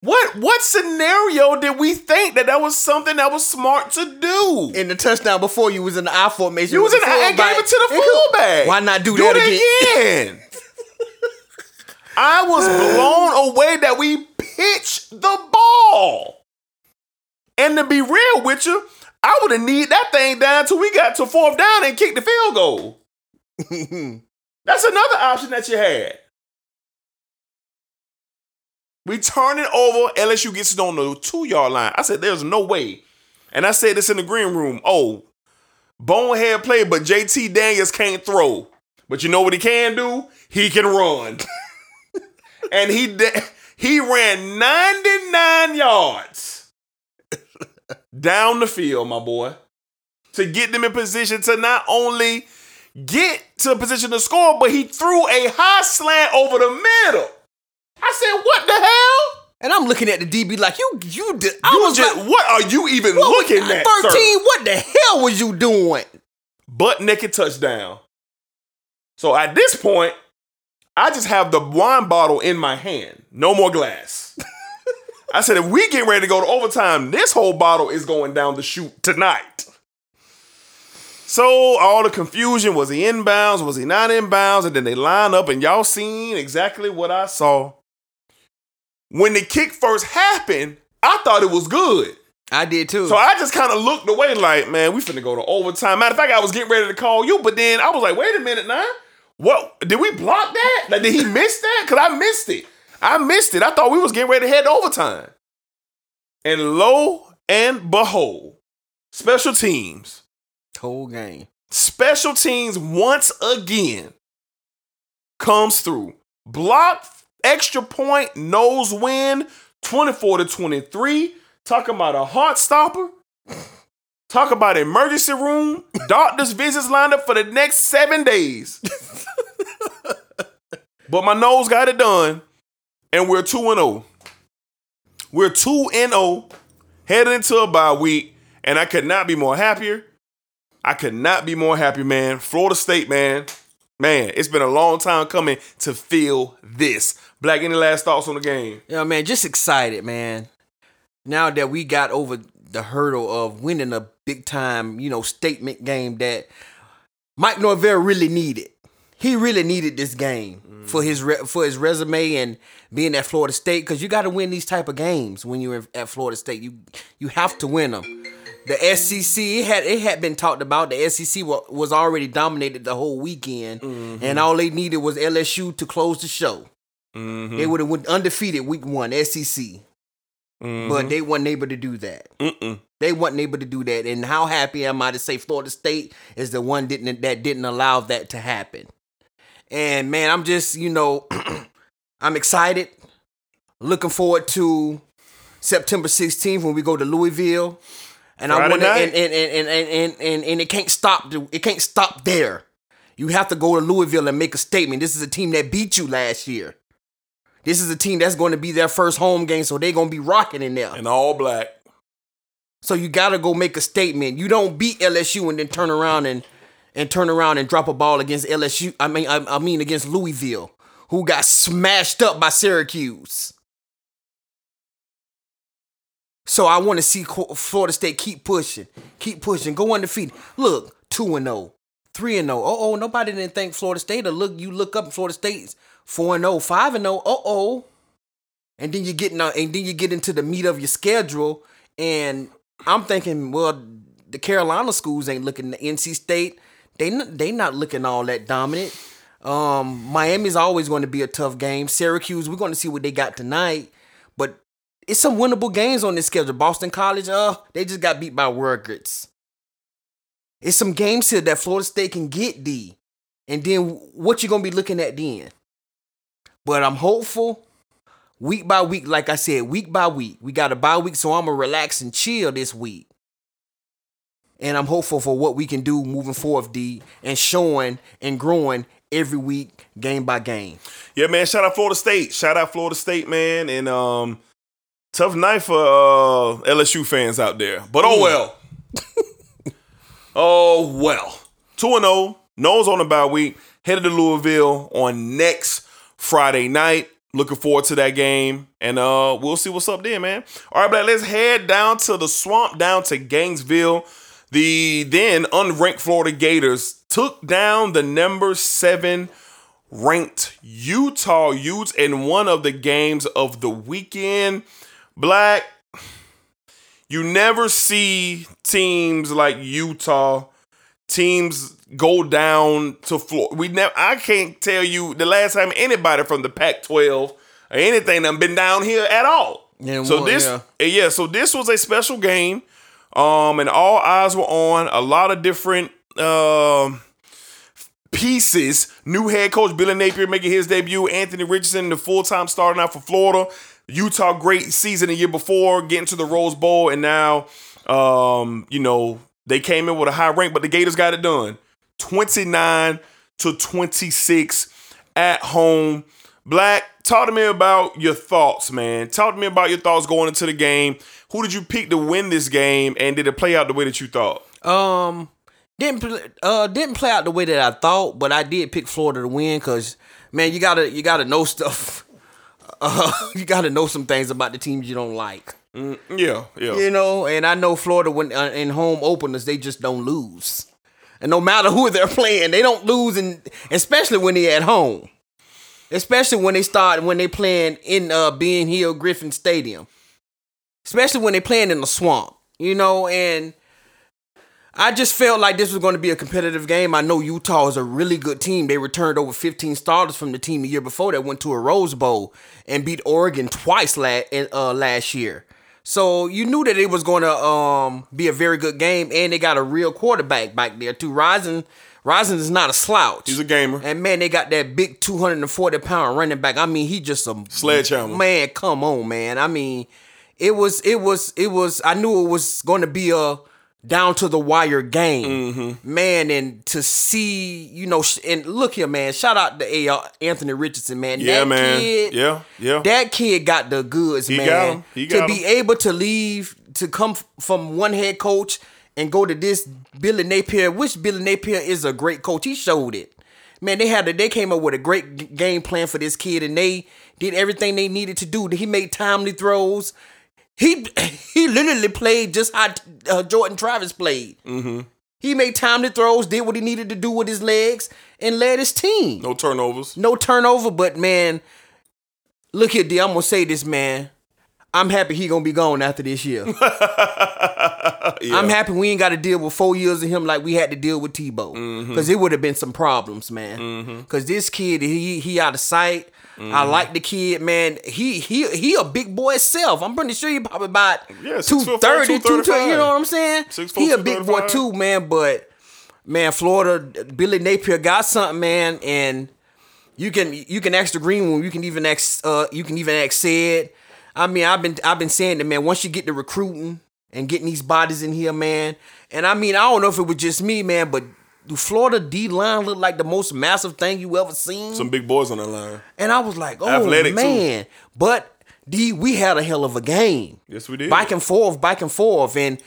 Speaker 4: What what scenario did we think that that was something that was smart to do?
Speaker 5: In the touchdown before you was in the I formation.
Speaker 4: You was in
Speaker 5: the
Speaker 4: the, and gave it to the fullback.
Speaker 5: Why not do,
Speaker 4: do
Speaker 5: that again?
Speaker 4: again? I was blown away that we pitched the ball. And to be real with you, I would have need that thing down till we got to fourth down and kick the field goal. That's another option that you had. We turn it over. LSU gets it on the two yard line. I said, there's no way. And I said this in the green room. Oh, bonehead play, but JT Daniels can't throw. But you know what he can do? He can run. and he da- he ran 99 yards down the field, my boy, to get them in position to not only get to a position to score, but he threw a high slant over the middle. I said, "What the hell?"
Speaker 5: And I'm looking at the DB like you you did. I
Speaker 4: You
Speaker 5: was
Speaker 4: just,
Speaker 5: like,
Speaker 4: what are you even
Speaker 5: was
Speaker 4: looking at?
Speaker 5: 13.
Speaker 4: sir?
Speaker 5: What the hell was you doing?
Speaker 4: butt naked touchdown. So at this point, I just have the wine bottle in my hand. No more glass. I said, if we get ready to go to overtime, this whole bottle is going down the chute tonight. So all the confusion was he inbounds, was he not inbounds? And then they line up, and y'all seen exactly what I saw. When the kick first happened, I thought it was good.
Speaker 5: I did too.
Speaker 4: So I just kind of looked away like, man, we finna go to overtime. Matter of fact, I was getting ready to call you, but then I was like, wait a minute now. What did we block that? Like, did he miss that? Cause I missed it. I missed it. I thought we was getting ready to head to overtime. And lo and behold, special teams.
Speaker 5: whole game.
Speaker 4: Special teams once again comes through. Block, extra point, Noles win, 24 to 23. Talk about a heart stopper. Talk about emergency room. Doctor's visits lined up for the next seven days. but my Noles got it done. And we're 2 and 0. We're 2 and 0 headed into a bye week. And I could not be more happier. I could not be more happy, man. Florida State, man. Man, it's been a long time coming to feel this. Black, any last thoughts on the game?
Speaker 5: Yeah, man, just excited, man. Now that we got over the hurdle of winning a big time, you know, statement game that Mike Norvell really needed. He really needed this game for his re- for his resume and being at Florida State because you got to win these type of games when you're at Florida State. You you have to win them. The SEC it had it had been talked about. The SEC was already dominated the whole weekend, mm-hmm. and all they needed was LSU to close the show. Mm-hmm. They would have went undefeated week one, SEC. Mm-hmm. But they weren't able to do that. They weren't able to do that. And how happy am I to say Florida State is the one didn't that didn't allow that to happen. And man, I'm just, you know, I'm excited. Looking forward to September 16th when we go to Louisville. And I want to and and, and, and, and, and and it can't stop it can't stop there. You have to go to Louisville and make a statement. This is a team that beat you last year. This is a team that's going to be their first home game, so they're going to be rocking in there.
Speaker 4: And all black.
Speaker 5: So you gotta go make a statement. You don't beat LSU and then turn around and and turn around and drop a ball against LSU. I mean, I, I mean against Louisville, who got smashed up by Syracuse. So I want to see Florida State keep pushing, keep pushing, go undefeated. Look, two and 0, 3 and 0. Oh oh, nobody didn't think Florida State. Or look, you look up Florida State's four and 0, 5 and 0. Uh oh. And then you get now, and then you get into the meat of your schedule, and I'm thinking, well, the Carolina schools ain't looking. The NC State, they they not looking all that dominant. Um, Miami's always going to be a tough game. Syracuse, we're going to see what they got tonight, but it's some winnable games on this schedule. Boston College, uh, they just got beat by Rutgers. It's some games here that Florida State can get D, and then what you gonna be looking at then? But I'm hopeful week by week, like I said, week by week. We got a bye week, so I'm gonna relax and chill this week. And I'm hopeful for what we can do moving forward, D, and showing and growing every week, game by game.
Speaker 4: Yeah, man. Shout out Florida State. Shout out Florida State, man. And um, tough night for uh, LSU fans out there. But oh well. oh well. 2 and 0. Noles on the bye week. Headed to Louisville on next Friday night. Looking forward to that game. And uh, we'll see what's up there, man. All right, Black, let's head down to the swamp, down to Gainesville. The then unranked Florida Gators took down the number seven ranked Utah Utes in one of the games of the weekend. Black, you never see teams like Utah, teams go down to Florida. We never. I can't tell you the last time anybody from the Pac-12 or anything that been down here at all.
Speaker 5: Yeah,
Speaker 4: so
Speaker 5: well,
Speaker 4: this,
Speaker 5: yeah.
Speaker 4: yeah. So this was a special game, um, and all eyes were on a lot of different um pieces. New head coach Billy Napier making his debut. Anthony Richardson, the full time starting out for Florida. Utah, great season the year before, getting to the Rose Bowl, and now, um, you know, they came in with a high rank, but the Gators got it done. 29 to 26 at home. Black, talk to me about your thoughts, man. Talk to me about your thoughts going into the game. Who did you pick to win this game, and did it play out the way that you thought?
Speaker 5: Um, didn't uh didn't play out the way that I thought, but I did pick Florida to win because man, you gotta you gotta know stuff. Uh, you gotta know some things about the teams you don't like.
Speaker 4: Yeah, yeah.
Speaker 5: You know, and I know Florida when uh, in home openers they just don't lose, and no matter who they're playing, they don't lose, and especially when they're at home, especially when they start when they playing in uh Ben Hill Griffin Stadium, especially when they playing in the swamp. You know, and I just felt like this was going to be a competitive game. I know Utah is a really good team. They returned over 15 starters from the team the year before that went to a Rose Bowl and beat Oregon twice last uh, last year. So you knew that it was going to um, be a very good game, and they got a real quarterback back there too. Rising, Rising is not a slouch.
Speaker 4: He's a gamer.
Speaker 5: And man, they got that big 240 pound running back. I mean, he just a
Speaker 4: Sledgehammer.
Speaker 5: Man, come on, man. I mean, it was, it was, it was. I knew it was going to be a down to the wire game,
Speaker 4: Mm-hmm.
Speaker 5: man. And to see, you know, sh- and look here, man. Shout out to A- uh, Anthony Richardson, man.
Speaker 4: Yeah,
Speaker 5: that
Speaker 4: man.
Speaker 5: Kid,
Speaker 4: Yeah, yeah.
Speaker 5: That kid got the goods,
Speaker 4: He
Speaker 5: man.
Speaker 4: got 'em. He
Speaker 5: to
Speaker 4: got
Speaker 5: be able to leave, to come f- from one head coach and go to this Billy Napier, which Billy Napier is a great coach. He showed it. Man, they had a, they came up with a great g- game plan for this kid, and they did everything they needed to do. He made timely throws. He he literally played just how uh, Jordan Travis played. Mm-hmm. He made timely throws, did what he needed to do with his legs, and led his team.
Speaker 4: No turnovers.
Speaker 5: No turnover, but man, look here, D. I'm gonna say this, man. I'm happy he gonna be gone after this year. I'm happy we ain't got to deal with four years of him like we had to deal with Tebow, because it would have been some problems, man. Because this kid, he he out of sight. I like the kid, man. He he he a big boy self. I'm pretty sure he probably about
Speaker 4: Yeah, six foot
Speaker 5: 230, 230, you know what I'm saying?
Speaker 4: Six foot,
Speaker 5: he a big boy too, man. But man, Florida, Billy Napier got something, man, and you can you can ask the green room. You can even ask uh you can even ask said. I mean, I've been I've been saying that man. Once you get the recruiting and getting these bodies in here, man. And I mean, I don't know if it was just me, man, but do Florida D line looked like the most massive thing you ever seen?
Speaker 4: Some big boys on that line.
Speaker 5: and I was like, oh
Speaker 4: Athletic, too.
Speaker 5: man. But D, we had a hell of a game.
Speaker 4: Yes, we did.
Speaker 5: Back and forth, back and forth, and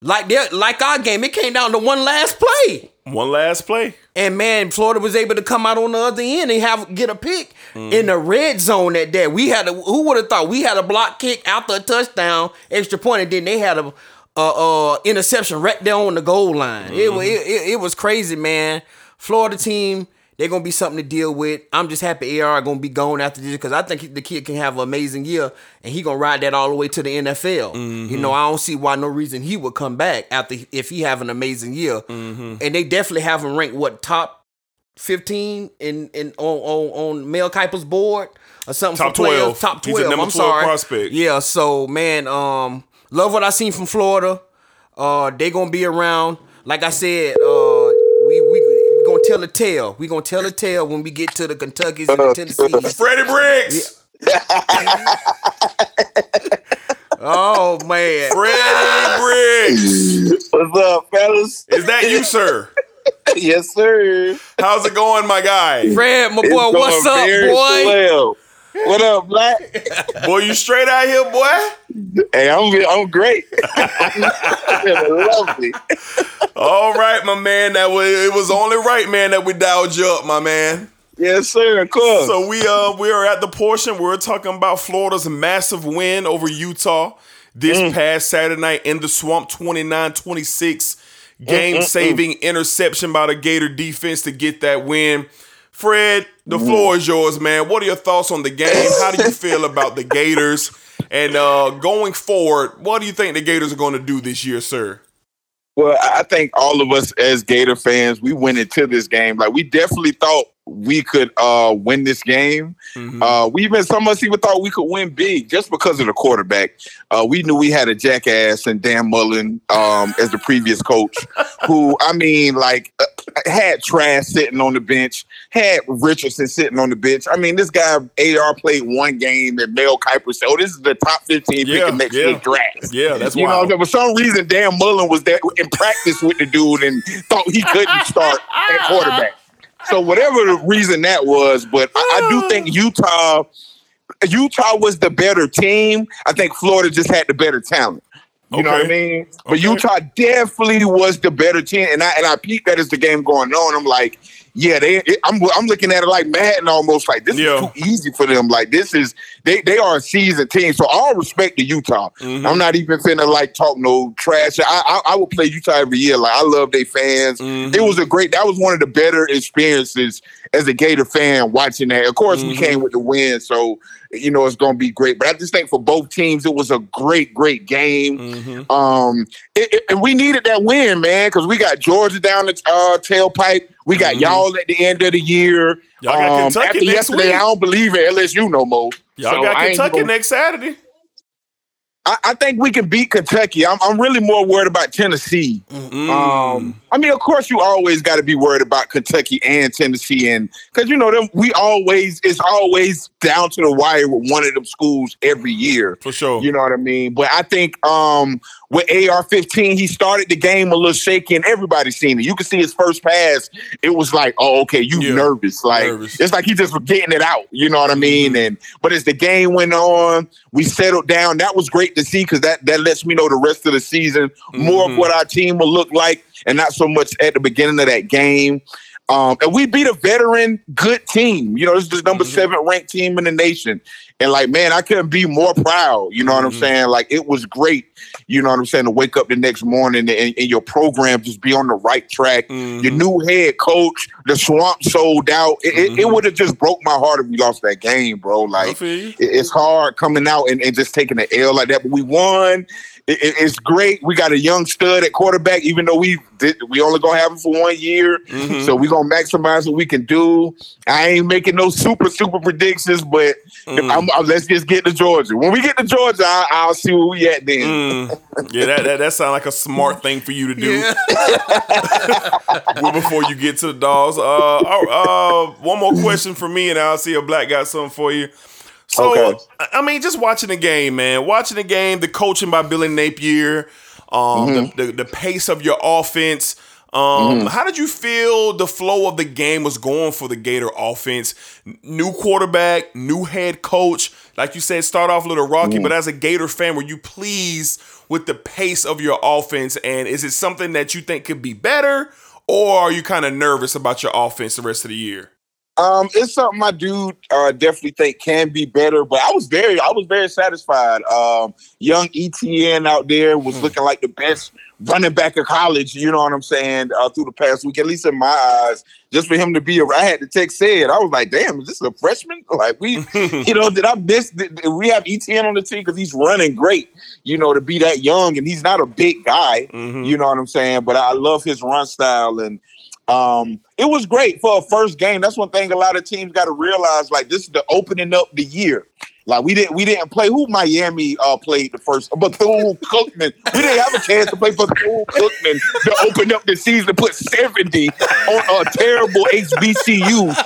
Speaker 5: like their like our game, it came down to one last play.
Speaker 4: One last play.
Speaker 5: And man, Florida was able to come out on the other end and have get a pick
Speaker 4: Mm.
Speaker 5: in the red zone at that. We had a who would have thought we had a block kick after a touchdown, extra point, and then they had a uh, uh interception right there on the goal line. It,
Speaker 4: Mm-hmm.
Speaker 5: wa- it, it it was crazy, man. Florida team, they're gonna be something to deal with. I'm just happy AR gonna be gone after this because I think the kid can have an amazing year and he gonna ride that all the way to the NFL.
Speaker 4: Mm-hmm.
Speaker 5: You know, I don't see why no reason he would come back after if he have an amazing year.
Speaker 4: Mm-hmm.
Speaker 5: And they definitely have him ranked what top 15 in in on on, on Mel Kiper's board or something
Speaker 4: Top
Speaker 5: players.
Speaker 4: 12.
Speaker 5: Top
Speaker 4: He's a
Speaker 5: 12.
Speaker 4: number
Speaker 5: I'm
Speaker 4: 12
Speaker 5: sorry.
Speaker 4: prospect.
Speaker 5: Yeah, so man, um love what I seen from Florida. Uh they going to be around. Like I said, uh we we we going to tell a tale. We going to tell a tale when we get to the Kentuckys and the Tennessees.
Speaker 4: Freddie Briggs.
Speaker 5: Oh man.
Speaker 4: Freddie Briggs.
Speaker 6: What's up, fellas?
Speaker 4: Is that you, sir?
Speaker 6: yes, sir.
Speaker 4: How's it going, my guy?
Speaker 5: Fred, my boy, what's up, boy?
Speaker 6: swell. What up, Black?
Speaker 4: Boy, you straight out here, boy?
Speaker 6: Hey, I'm I'm great. Lovely.
Speaker 4: All right, my man. That was it was only right, man, that we dialed you up, my man.
Speaker 6: Yes, sir. Of course.
Speaker 4: So we uh we are at the portion where we're talking about Florida's massive win over Utah this past Saturday night in the swamp 29-26 game saving interception by the Gator defense to get that win. Fred, the floor is yours, man. What are your thoughts on the game? How do you feel about the Gators? And uh, going forward, what do you think the Gators are going to do this year, sir?
Speaker 6: Well, I think all of us as Gator fans, we went into this game like we definitely thought we could uh, win this game.
Speaker 4: Mm-hmm.
Speaker 6: Uh, we even some of us even thought we could win big just because of the quarterback. Uh, we knew we had a jackass and Dan Mullen um, as the previous coach, who I mean, like uh, had Trask sitting on the bench, had Richardson sitting on the bench. I mean, this guy AR played one game that Mel Kiper said, "Oh, this is the top fifteen pick
Speaker 4: Yeah,
Speaker 6: of next
Speaker 4: yeah.
Speaker 6: year's draft."
Speaker 4: Yeah, that's
Speaker 6: you
Speaker 4: wild.
Speaker 6: know, for some reason, Dan Mullen was there in practice with the dude and thought he couldn't start at quarterback. So whatever the reason that was, but I, I do think Utah, Utah was the better team. I think Florida just had the better talent. You know what I mean? But
Speaker 4: Okay.
Speaker 6: Utah definitely was the better team, and I and I peeped that as the game going on. I'm like, yeah, they. It, I'm I'm looking at it like Madden almost. Like this
Speaker 4: Yeah.
Speaker 6: is too easy for them. Like this is they they are a seasoned team. So all respect to Utah.
Speaker 4: Mm-hmm.
Speaker 6: I'm not even finna like talk no trash. I I, I would play Utah every year. Like I love their fans.
Speaker 4: Mm-hmm.
Speaker 6: It was a great. That was one of the better experiences as a Gator fan watching that. Of course, we
Speaker 4: Mm-hmm.
Speaker 6: came with the win, so you know it's gonna be great. But I just think for both teams, it was a great, great game.
Speaker 4: Mm-hmm.
Speaker 6: Um, it, it- and we needed that win, man, because we got Georgia down the uh, tailpipe. We got y'all at the end of the year. Um,
Speaker 4: Mm-hmm. Y'all got Kentucky
Speaker 6: after
Speaker 4: next
Speaker 6: yesterday,
Speaker 4: week.
Speaker 6: I don't believe in LSU no more.
Speaker 4: Y'all
Speaker 6: So
Speaker 4: got Kentucky
Speaker 6: gonna-
Speaker 4: next Saturday.
Speaker 6: I, I think we can beat Kentucky. I'm, I'm really more worried about Tennessee.
Speaker 4: Mm.
Speaker 6: Um, I mean, of course, you always got to be worried about Kentucky and Tennessee, and because you know them, we always it's always down to the wire with one of them schools every year.
Speaker 4: For sure.
Speaker 6: You know what I mean? But I think um, with AR-15, he started the game a little shaky, and everybody seen it. You could see his first pass; it was like, "Oh, okay, you
Speaker 4: Yeah.
Speaker 6: nervous?" Like
Speaker 4: Nervous.
Speaker 6: it's like he just was getting it out. You know what I mean? And but as the game went on, we settled down. That was great to see because that that lets me know the rest of the season more of what our team will look like, and not so much at the beginning of that game. Um, and we beat a veteran good team. You know, this is the number seven ranked team in the nation. And like, man, I couldn't be more proud. You know what I'm saying? Like, it was great. You know what I'm saying? To wake up the next morning and, and your program just be on the right track. Your new head coach, the swamp sold out. It, it- it would have just broke my heart if we lost that game, bro. Like, it- it's hard coming out and, and just taking an L like that. But we won. It- it- it's great. We got a young stud at quarterback, even though we did, we only gonna have him for one year.
Speaker 4: Mm-hmm.
Speaker 6: So we gonna maximize what we can do. I ain't making no super super predictions, but
Speaker 4: Mm.
Speaker 6: I'm, I'm- let's just get to Georgia. When we get to Georgia, I, I'll see where we at then.
Speaker 4: Mm. Yeah, that, that that sounds like a smart thing for you to do well, before you get to the dogs. Uh, uh, one more question for me, and I'll see if Black got something for you. So,
Speaker 6: Okay.
Speaker 4: I- mean, just watching the game, man. Watching the game, the coaching by Billy Napier, um,
Speaker 6: Mm-hmm.
Speaker 4: the, the the pace of your offense. Um, How did you feel the flow of the game was going for the Gator offense? New quarterback, new head coach. Like you said, start off a little rocky,
Speaker 6: Mm.
Speaker 4: but as a Gator fan, were you pleased with the pace of your offense? And is it something that you think could be better, or are you kind of nervous about your offense the rest of the year?
Speaker 6: Um, it's something I do uh, definitely think can be better, but I was very, I was very satisfied. Um, young ETN out there was looking like the best running back of college. You know what I'm saying? Uh, through the past week, at least in my eyes, just for him to be, I had to text said, I was like, damn, is this a freshman? Like we, you know, did I miss? Did, did we have ETN on the team because he's running great. You know, to be that young and he's not a big guy. You know what I'm saying? But I love his run style and. Um, it was great for a first game. That's one thing a lot of teams got to realize. Like this is the opening up the year. Like we didn't we didn't play who Miami uh played the first Bethune Cookman. We didn't have a chance to play Bethune Cookman to open up the season to put 70 on a terrible HBCU.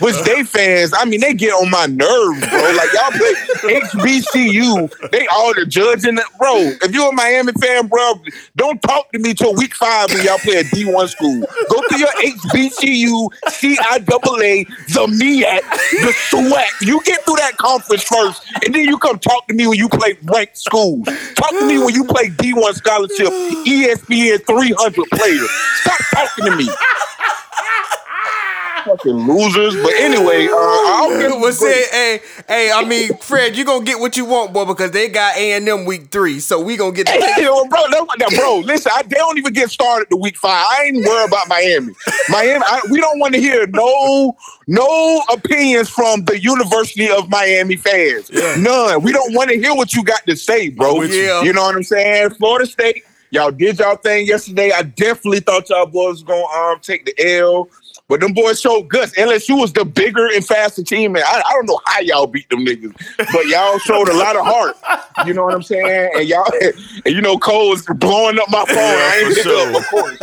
Speaker 6: Which they fans, I mean, they get on my nerves, bro. Like y'all play HBCU, they all the judging that Bro, if you're a Miami fan, bro, don't talk to me till week five when y'all play a D1 school. Go to your HBCU, CIAA, the MEAC, the SWAC. You get through that conference first, and then you come talk to me when you play ranked schools. Talk to me when you play D1 scholarship, ESPN 300 players. Stop talking to me. Fucking losers. But anyway, uh, I don't give
Speaker 5: but
Speaker 6: was
Speaker 5: say, hey, hey, I mean, Fred, you gonna get what you want, boy, because they got A and M week three, so we gonna get the
Speaker 6: Hey, yo, bro, no, no, bro, listen, I, they don't even get started the week five. I ain't worried about Miami. Miami, I, we don't want to hear no no opinions from the University of Miami fans. None. We don't want to hear what you got to say, bro.
Speaker 5: Yeah.
Speaker 6: You know what I'm saying? Florida State, y'all did y'all thing yesterday. I definitely thought y'all boys was gonna um take the L. But them boys showed guts. LSU was the bigger and faster team, and I, I don't know how y'all beat them niggas, but y'all showed a lot of heart. You know what I'm saying? And y'all, and you know, Cole was blowing up my phone. I ain't
Speaker 4: for
Speaker 6: pick
Speaker 4: sure.
Speaker 6: up, of course.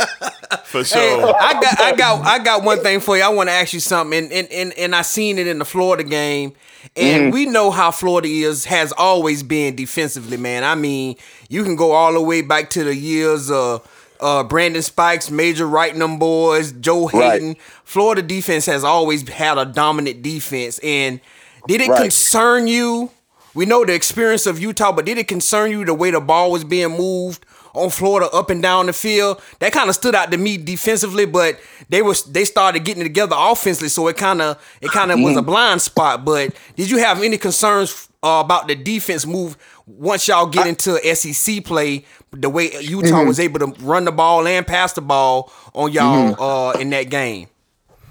Speaker 4: For
Speaker 5: Hey,
Speaker 4: sure.
Speaker 5: I got, I got, I got one thing for you. I want to ask you something, and and and, and I seen it in the Florida game, and mm-hmm. we know how Florida is has always been defensively, man. I mean, you can go all the way back to the years of. Uh, Brandon Spikes, Major Wright, them boys, Joe
Speaker 6: Right.
Speaker 5: Haden. Florida defense has always had a dominant defense. And did it
Speaker 6: Right.
Speaker 5: concern you? We know the experience of Utah, but did it concern you the way the ball was being moved on Florida up and down the field? That kind of stood out to me defensively, but they was they started getting together offensively, so it kind of it kind of was a blind spot. But did you have any concerns uh, about the defense move once y'all get into SEC play? The way Utah was able to run the ball and pass the ball on y'all uh, in that game.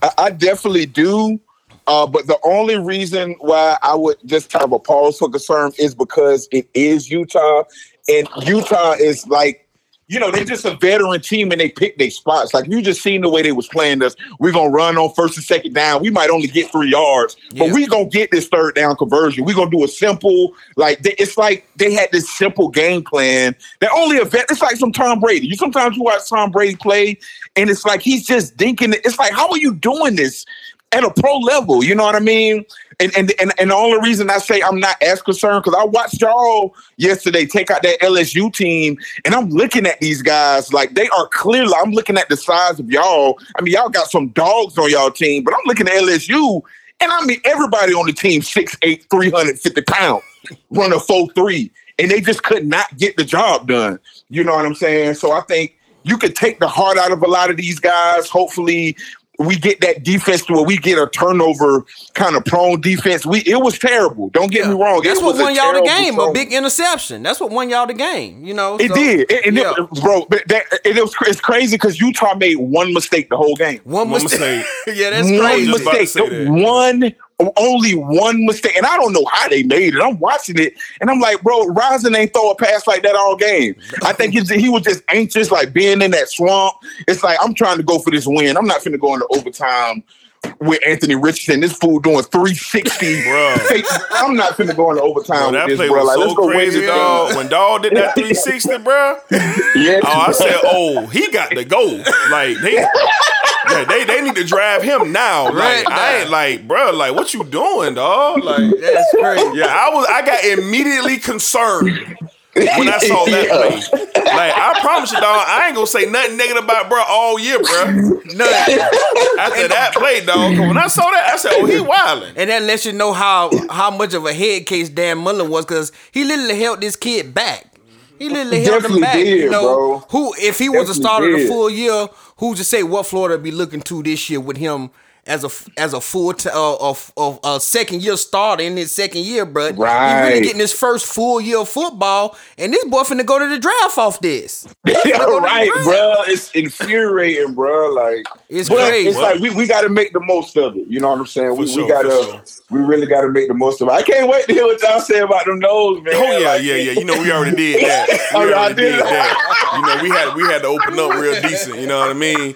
Speaker 6: I, I definitely do. Uh, but the only reason why I would just have a pause for concern is because it is Utah, and Utah is like, you know, they're just a veteran team and they pick their spots. Like you just seen the way they was playing us. We're gonna run on first and second down. We might only get three yards, but
Speaker 5: Yeah.
Speaker 6: we gonna get this third down conversion. We're gonna do a simple, like they, it's like they had this simple game plan that only a vet. It's like some Tom Brady. You sometimes you watch Tom Brady play, and it's like he's just dinking. it. It's like, how are you doing this? at a pro level. You know what I mean? And and and, and the only reason I say I'm not as concerned because I watched y'all yesterday take out that LSU team, and I'm looking at these guys like they are clearly. I'm looking at the size of y'all. I mean, y'all got some dogs on y'all team, but I'm looking at LSU, and I mean everybody on the team 6'8", 350 pounds, run a 4-3, and they just could not get the job done. You know what I'm saying? So I think you could take the heart out of a lot of these guys. Hopefully, we get that defense to where we get a turnover kind of prone defense. We it was terrible. Don't get me wrong.
Speaker 5: That's
Speaker 6: it
Speaker 5: what
Speaker 6: was
Speaker 5: won y'all the
Speaker 6: terrible
Speaker 5: game. A big interception. That's what won y'all the game. You know,
Speaker 6: It
Speaker 5: so-
Speaker 6: did, It- and it-
Speaker 5: yeah.
Speaker 6: bro. But that, it was it's crazy because Utah made one mistake the whole game.
Speaker 5: One,
Speaker 4: One
Speaker 5: mistake.
Speaker 4: mistake.
Speaker 5: yeah, that's
Speaker 6: one
Speaker 5: crazy.
Speaker 4: just about to
Speaker 6: mistake.
Speaker 4: that.
Speaker 6: One only one mistake, and I don't know how they made it. I'm watching it, and I'm like, bro, Rising ain't throw a pass like that all game. I think he was just anxious, like being in that swamp. It's like I'm trying to go for this win. I'm not finna go into overtime with Anthony Richardson. This fool doing 360.
Speaker 4: Bro.
Speaker 6: I'm not finna go into
Speaker 4: Bro,
Speaker 6: overtime
Speaker 4: that
Speaker 6: with
Speaker 4: play
Speaker 6: this, bro.
Speaker 4: was
Speaker 6: Like, let's go
Speaker 4: crazy,
Speaker 6: this
Speaker 4: dog. When dog did that 360, bro.
Speaker 6: Yeah,
Speaker 4: Oh, I said, oh, he got to go. Like they, yeah, they they need to drive him now.
Speaker 5: Right
Speaker 4: Like I ain't like, bro, like what you doing, dog? Like
Speaker 5: That's crazy.
Speaker 4: yeah, I was, I got immediately concerned when I saw that play. Like I promise you, dog, I ain't gonna say nothing negative about bro all year, bro.
Speaker 5: Nothing.
Speaker 4: After that play, dog. when I saw that, I said, oh, he wilding.
Speaker 5: And that lets you know how how much of a head case Dan Mullen was because he literally held this kid back. He literally held him
Speaker 6: Definitely
Speaker 5: back. you know,
Speaker 6: bro.
Speaker 5: who if he was a
Speaker 6: Definitely
Speaker 5: starter the full year, who's to say what Florida be looking to this year with him as a as a full t- uh, of of a second year starter in his second year, bro. He really getting his first full year of football, and this boy finna go to the draft off this.
Speaker 6: Yeah,
Speaker 5: go to the
Speaker 6: right,
Speaker 5: draft.
Speaker 6: bro. It's infuriating, bro. Like
Speaker 5: It's
Speaker 6: but
Speaker 5: crazy.
Speaker 6: It's like we, we got to make the most of it. You know what I'm saying? We,
Speaker 4: sure,
Speaker 6: we got
Speaker 4: for
Speaker 6: to
Speaker 4: sure.
Speaker 6: we really got to make the most of it. I can't wait to hear what y'all say about them Noles, man.
Speaker 4: Oh yeah,
Speaker 6: Like,
Speaker 4: yeah, yeah. You know we already did that. We
Speaker 6: Oh, y'all
Speaker 4: already
Speaker 6: did
Speaker 4: did that. You know we had we had to open up real decent. You know what I mean?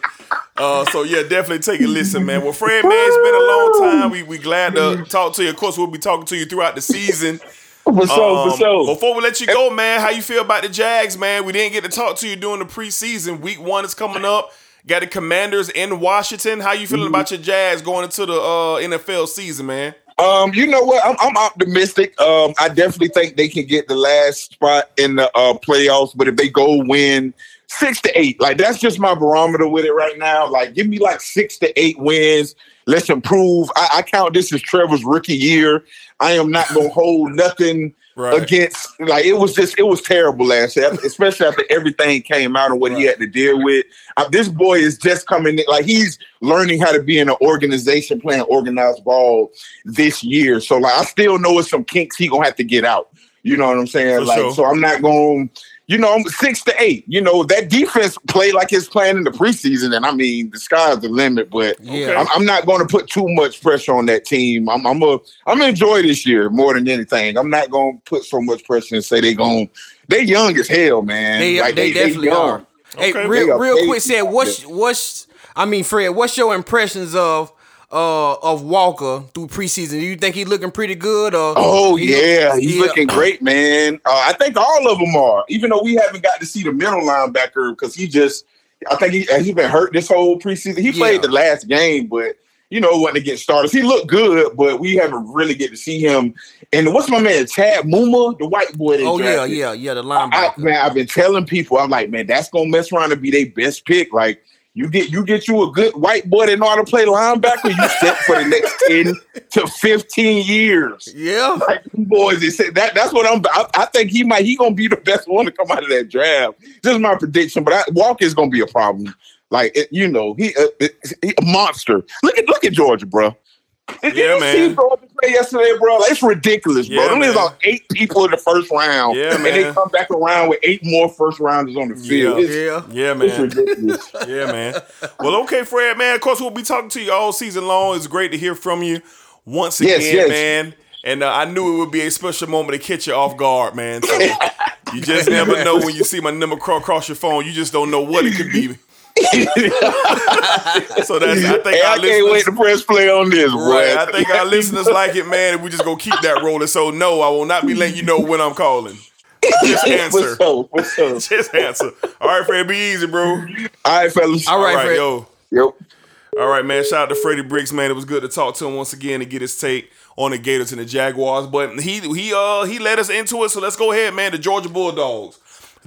Speaker 4: Uh, so yeah, definitely take a listen, man. Well, Fred, man, it's been a long time. We we glad to talk to you. Of course, we'll be talking to you throughout the season.
Speaker 6: For sure,
Speaker 4: Um,
Speaker 6: for sure.
Speaker 4: Before we let you go, man, how you feel about the Jags, man? We didn't get to talk to you during the preseason. Week one is coming up. Got the Commanders in Washington. How you feeling
Speaker 6: Mm-hmm.
Speaker 4: about your Jags going into the uh, NFL season, man?
Speaker 6: Um, you know what? I'm, I'm optimistic. Um, I definitely think they can get the last spot in the uh, playoffs. But if they go win six to eight, like that's just my barometer with it right now. Like, give me like six to eight wins. Let's improve. I, I count this as Trevor's rookie year. I am not gonna hold nothing
Speaker 4: Right.
Speaker 6: against like it was just it was terrible last year, especially after everything came out and what he had to deal with. Uh, this boy is just coming in, like he's learning how to be in an organization playing organized ball this year. So like I still know it's some kinks he gonna have to get out. You know what I'm saying?
Speaker 4: For
Speaker 6: like
Speaker 4: sure.
Speaker 6: so I'm not going. You know, I'm six to eight. You know that defense played like it's playing in the preseason, and I mean the sky's the limit. But
Speaker 5: Yeah.
Speaker 6: I'm, I'm not going to put too much pressure on that team. I'm I'm a I'm gonna enjoy this year more than anything. I'm not going to put so much pressure and say they going they young as hell, man.
Speaker 5: They,
Speaker 6: Like,
Speaker 5: they, definitely
Speaker 6: young.
Speaker 5: are. Hey, real, real quick, said what's what's I mean, Fred, what's your impressions of uh of Walker through preseason? Do you think he looking pretty good or?
Speaker 6: Oh yeah, he's
Speaker 5: yeah.
Speaker 6: looking great, man. Uh, I think all of them are. Even though we haven't got to see the middle linebacker because he just, I think he he's been hurt this whole preseason. He played the last game, but you know wasn't to get started. He looked good, but we haven't really get to see him. And what's my man Chad Muma, the white boy?
Speaker 5: Oh yeah,
Speaker 6: drafted?
Speaker 5: yeah, yeah. The
Speaker 6: I,
Speaker 5: linebacker.
Speaker 6: man, I've been telling people, I'm like, man, that's gonna mess around and be their best pick. Like, you get you get you a good white boy that know how to play linebacker, you set for the next 10 to 15 years.
Speaker 5: yeah.
Speaker 6: Like boys, they said that that's what I'm I, I think he might he gonna be the best one to come out of that draft. This is my prediction, but I, Walker is gonna be a problem. Like it, you know, he, uh, it- he a monster. Look at look at Georgia, bro. Did
Speaker 4: Yeah,
Speaker 6: you
Speaker 4: man.
Speaker 6: see Georgia play yesterday, bro? Like, it's ridiculous, bro.
Speaker 4: Yeah,
Speaker 6: Them niggas
Speaker 4: man.
Speaker 6: on eight people in the first round,
Speaker 4: Yeah,
Speaker 6: and they come back around with eight more first rounders on the field.
Speaker 4: Yeah.
Speaker 6: It's,
Speaker 5: Yeah.
Speaker 4: Yeah,
Speaker 6: it's
Speaker 4: man.
Speaker 6: ridiculous.
Speaker 4: Yeah, man. Well, okay, Fred, man. Of course, we'll be talking to you all season long. It's great to hear from you once again,
Speaker 6: Yes, yes.
Speaker 4: man. And uh, I knew it would be a special moment to catch you off guard, man. So you just never know when you see my number crawl across your phone. You just don't know what it could be. So that's I think
Speaker 6: Hey,
Speaker 4: our
Speaker 6: I can't wait to press play on this, boy.
Speaker 4: right, I think our listeners like it, man. And we just gonna keep that rolling. So no, I will not be letting you know when I'm calling. Just answer.
Speaker 6: What's up? What's up?
Speaker 4: Just answer. All right, Fred, be easy, bro.
Speaker 6: All right, fellas.
Speaker 5: All
Speaker 4: All
Speaker 5: right,
Speaker 4: right,
Speaker 5: Fred.
Speaker 4: yo.
Speaker 6: Yep.
Speaker 4: All right, man. Shout out to Freddie Briggs, man. It was good to talk to him once again and get his take on the Gators and the Jaguars. But he he uh he led us into it. So let's go ahead, man. The Georgia Bulldogs.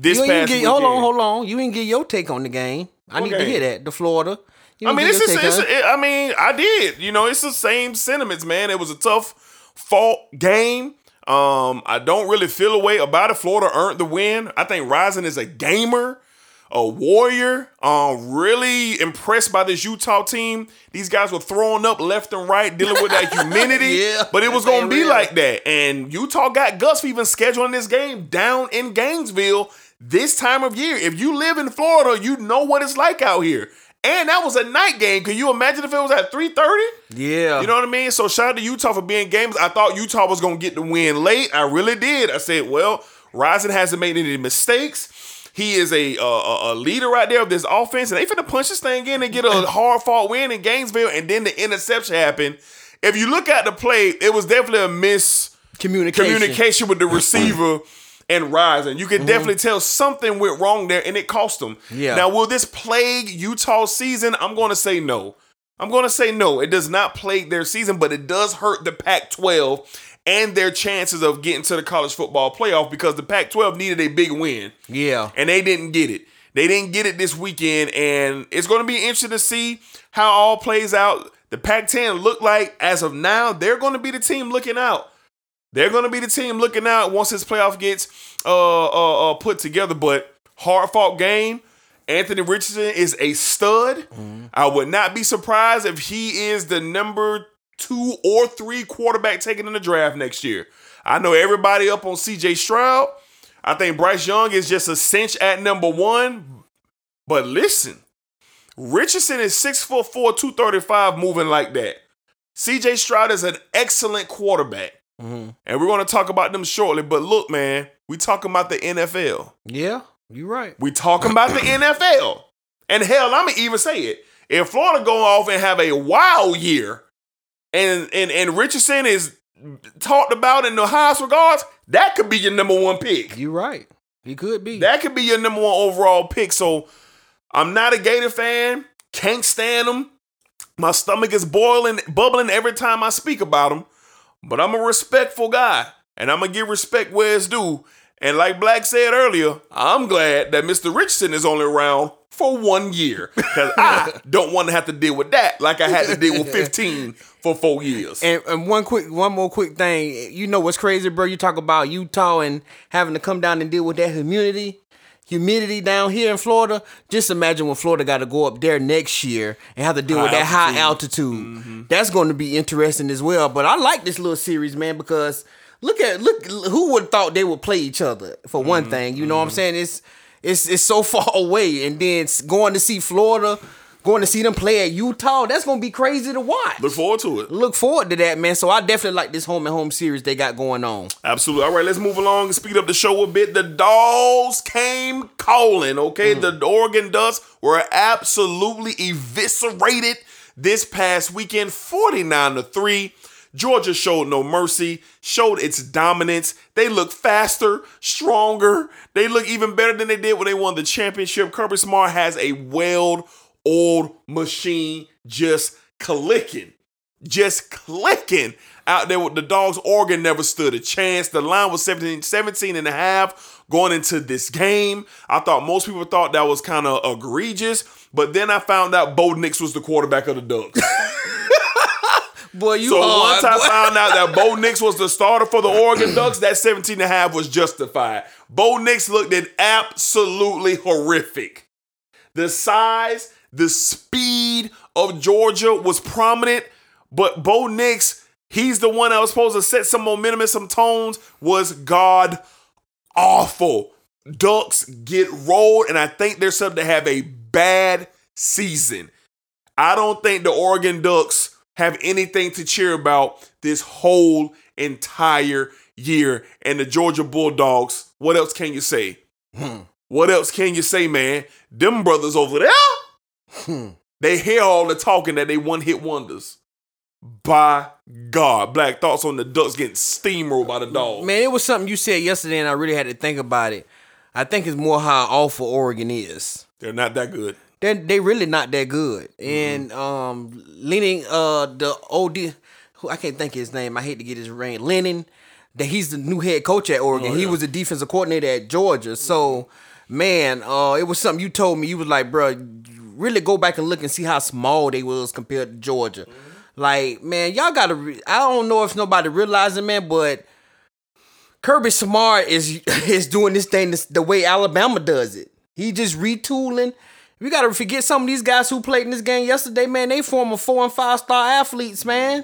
Speaker 4: This
Speaker 5: You ain't
Speaker 4: past
Speaker 5: get, hold on, hold on. You ain't get your take on the game. I
Speaker 4: What
Speaker 5: need to hear that. The Florida. You
Speaker 4: I mean, it's just, it's,
Speaker 5: it,
Speaker 4: I mean, I did. You know, it's the same sentiments, man. It was a tough fault game. Um, I don't really feel a way about it. Florida earned the win. I think Rising is a gamer, a warrior. Um, really impressed by this Utah team. These guys were throwing up left and right, dealing with that humidity.
Speaker 5: Yeah,
Speaker 4: but it was gonna be
Speaker 5: real.
Speaker 4: like that. And Utah got guts for even scheduling this game down in Gainesville this time of year. If you live in Florida, you know what it's like out here. And that was a night game. Can you imagine if it was at 3:30?
Speaker 5: Yeah.
Speaker 4: You know what I mean? So shout out to Utah for being games. I thought Utah was gonna get the win late. I really did. I said, well, Rising hasn't made any mistakes. He is a uh, a a leader right there of this offense, and they finna punch this thing in and get a hard fought win in Gainesville, and then the interception happened. If you look at the play, it was definitely a miss
Speaker 5: communication.
Speaker 4: communication with the receiver and Rising. You can mm-hmm. definitely tell something went wrong there, and it cost them.
Speaker 5: Yeah.
Speaker 4: Now, will this plague Utah's season? I'm going to say no. I'm going to say no. It does not plague their season, but it does hurt the Pac-12 and their chances of getting to the college football playoff because the Pac-12 needed a big win
Speaker 5: Yeah.
Speaker 4: and they didn't get it. They didn't get it this weekend, and it's going to be interesting to see how all plays out. The Pac-10 look like, as of now, they're going to be the team looking out. They're going to be the team looking out once this playoff gets uh, uh, uh, put together. But hard fought game. Anthony Richardson is a stud. I would not be surprised if he is the number two or three quarterback taken in the draft next year. I know everybody up on CJ Stroud. I think Bryce Young is just a cinch at number one. But listen, Richardson is six foot four, 235, moving like that. CJ Stroud is an excellent quarterback.
Speaker 5: Mhm.
Speaker 4: And we're going to talk about them shortly. But look, man, we talking about the NFL.
Speaker 5: Yeah. you're right.
Speaker 4: We talking about the NFL. And hell, I'm gonna even say it. If Florida go off and have a wild year, and and and Richardson is talked about in the highest regards, that could be your number one pick.
Speaker 5: You're right. He could be.
Speaker 4: That could be your number one overall pick. So I'm not a Gator fan. Can't stand them. My stomach is boiling, bubbling every time I speak about them. But I'm a respectful guy, and I'm gonna give respect where it's due. And like Black said earlier, I'm glad that Mr. Richardson is only around for one year because I don't want to have to deal with that like I had to deal with 15 for four years.
Speaker 5: And, and one quick, one more quick thing. You know what's crazy, bro? You talk about Utah and having to come down and deal with that humidity, humidity down here in Florida. Just imagine when Florida got to go up there next year and have to deal with
Speaker 4: High
Speaker 5: that high altitude. Mm-hmm. That's going to be interesting as well. But I like this little series, man, because look at look who would have thought they would play each other for one mm-hmm. thing. You know what I'm mm-hmm. saying? It's it's it's so far away, and then going to see Florida, going to see them play at Utah. That's going to be crazy to watch
Speaker 4: Look forward to it.
Speaker 5: look forward to that, man. So I definitely like this home and home series they got going on.
Speaker 4: Absolutely. All right, let's move along and speed up the show a bit. The Dogs came calling, okay? Mm. The Oregon Ducks were absolutely eviscerated this past weekend, 49 to 3. Georgia showed no mercy, showed its dominance. They look faster, stronger. They look even better than they did when they won the championship. Kirby Smart has a well oiled machine just clicking just clicking out there with the dogs. Oregon never stood a chance. The line was 17, 17 and a half going into this game. I thought most people thought that was kind of egregious, but then I found out Bo Nix was the quarterback of the Ducks.
Speaker 5: Boy, you
Speaker 4: So once I
Speaker 5: boy.
Speaker 4: found out that Bo Nix was the starter for the Oregon Ducks, that 17 and a half was justified. Bo Nix looked at absolutely horrific. The size, the speed of Georgia was prominent, but Bo Nix, he's the one that was supposed to set some momentum and some tones, was god awful. Ducks get rolled, and I think they're set to have a bad season. I don't think the Oregon Ducks have anything to cheer about this whole entire year. And the Georgia Bulldogs, what else can you say? Hmm. What else can you say, man? Them brothers over there, they hear all the talking that they one hit wonders. By God, Black Thoughts on the Ducks getting steamrolled by the dogs.
Speaker 5: Man, it was something you said yesterday, and I really had to think about it. I think it's more how awful Oregon is.
Speaker 4: They're not that good.
Speaker 5: They they really not that good. And um, Lanning uh the OD, who I can't think of his name. I hate to get his name. Lanning, that he's the new head coach at Oregon. He was the defensive coordinator at Georgia. So man, uh, it was something you told me. You was like, bro, really go back and look and see how small they was compared to Georgia. Like, man, y'all gotta. Re- I don't know if nobody realizing, man, but Kirby Smart is is doing this thing this, the way Alabama does it. He just retooling. We gotta forget some of these guys who played in this game yesterday, man. They former four and five star athletes, man.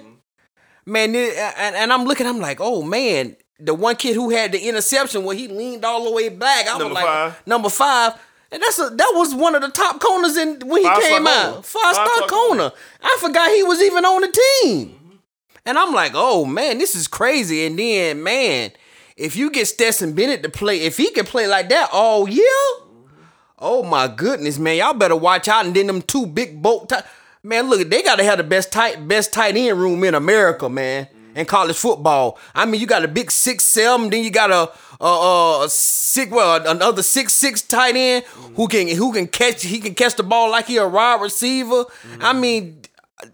Speaker 5: Man, it- and, and I'm looking, I'm like, oh man, the one kid who had the interception where he leaned all the way back. I was like,
Speaker 4: five.
Speaker 5: number five. And that's a that was one of the top corners in when he
Speaker 4: Five
Speaker 5: came out. Five star
Speaker 4: Five star
Speaker 5: corner. I forgot he was even on the team. And I'm like, oh man, this is crazy. And then, man, if you get Stetson Bennett to play, if he can play like that all year, oh my goodness, man, y'all better watch out. And then them two big boat, ti- man, look, they gotta have the best tight, best tight end room in America, man, in college football. I mean, you got a big six seven, then you got a uh, uh six, well, another six six tight end who can who can catch, he can catch the ball like he a wide receiver. I mean.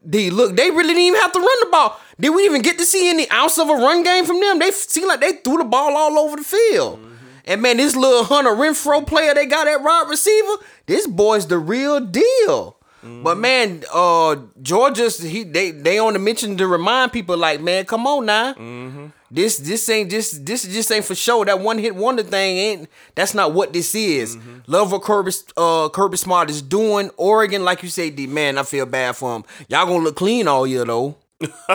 Speaker 5: They look, they really didn't even have to run the ball. Did we even get to see any ounce of a run game from them? They seem like they threw the ball all over the field. And man, this little Hunter Renfro player they got at wide receiver, this boy's the real deal. But man, uh Georgia's he they they on the mention to remind people like, man, come on now. This this ain't just this just ain't for show. That one hit wonder thing ain't that's not what this is. Love what Kirby uh Kirby Smart is doing. Oregon, like you say, D man, I feel bad for him. Y'all gonna look clean all year though.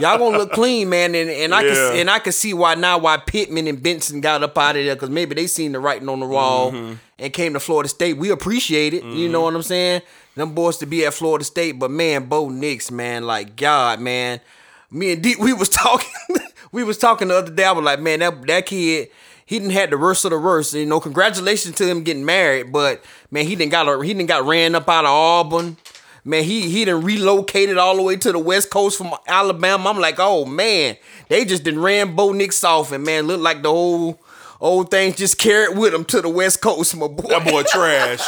Speaker 5: Y'all gonna look clean, man, and, and I
Speaker 4: Yeah.
Speaker 5: can and I can see why now why Pittman and Benson got up out of there because maybe they seen the writing on the wall
Speaker 4: Mm-hmm.
Speaker 5: and came to Florida State. We appreciate it, you know what I'm saying? Them boys to be at Florida State, but man, Bo Nix, man, like God, man. Me and D, we was talking, we was talking the other day. I was like, man, that that kid, he didn't had the worst of the worst. You know, congratulations to him getting married, but man, he didn't got a, he didn't got ran up out of Auburn. Man, he he done relocated all the way to the West Coast from Alabama. I'm like, oh man, they just didn't ran Bo Nix off, and man, looked like the whole old thing just carried with him to the West Coast, my boy.
Speaker 4: That boy trash.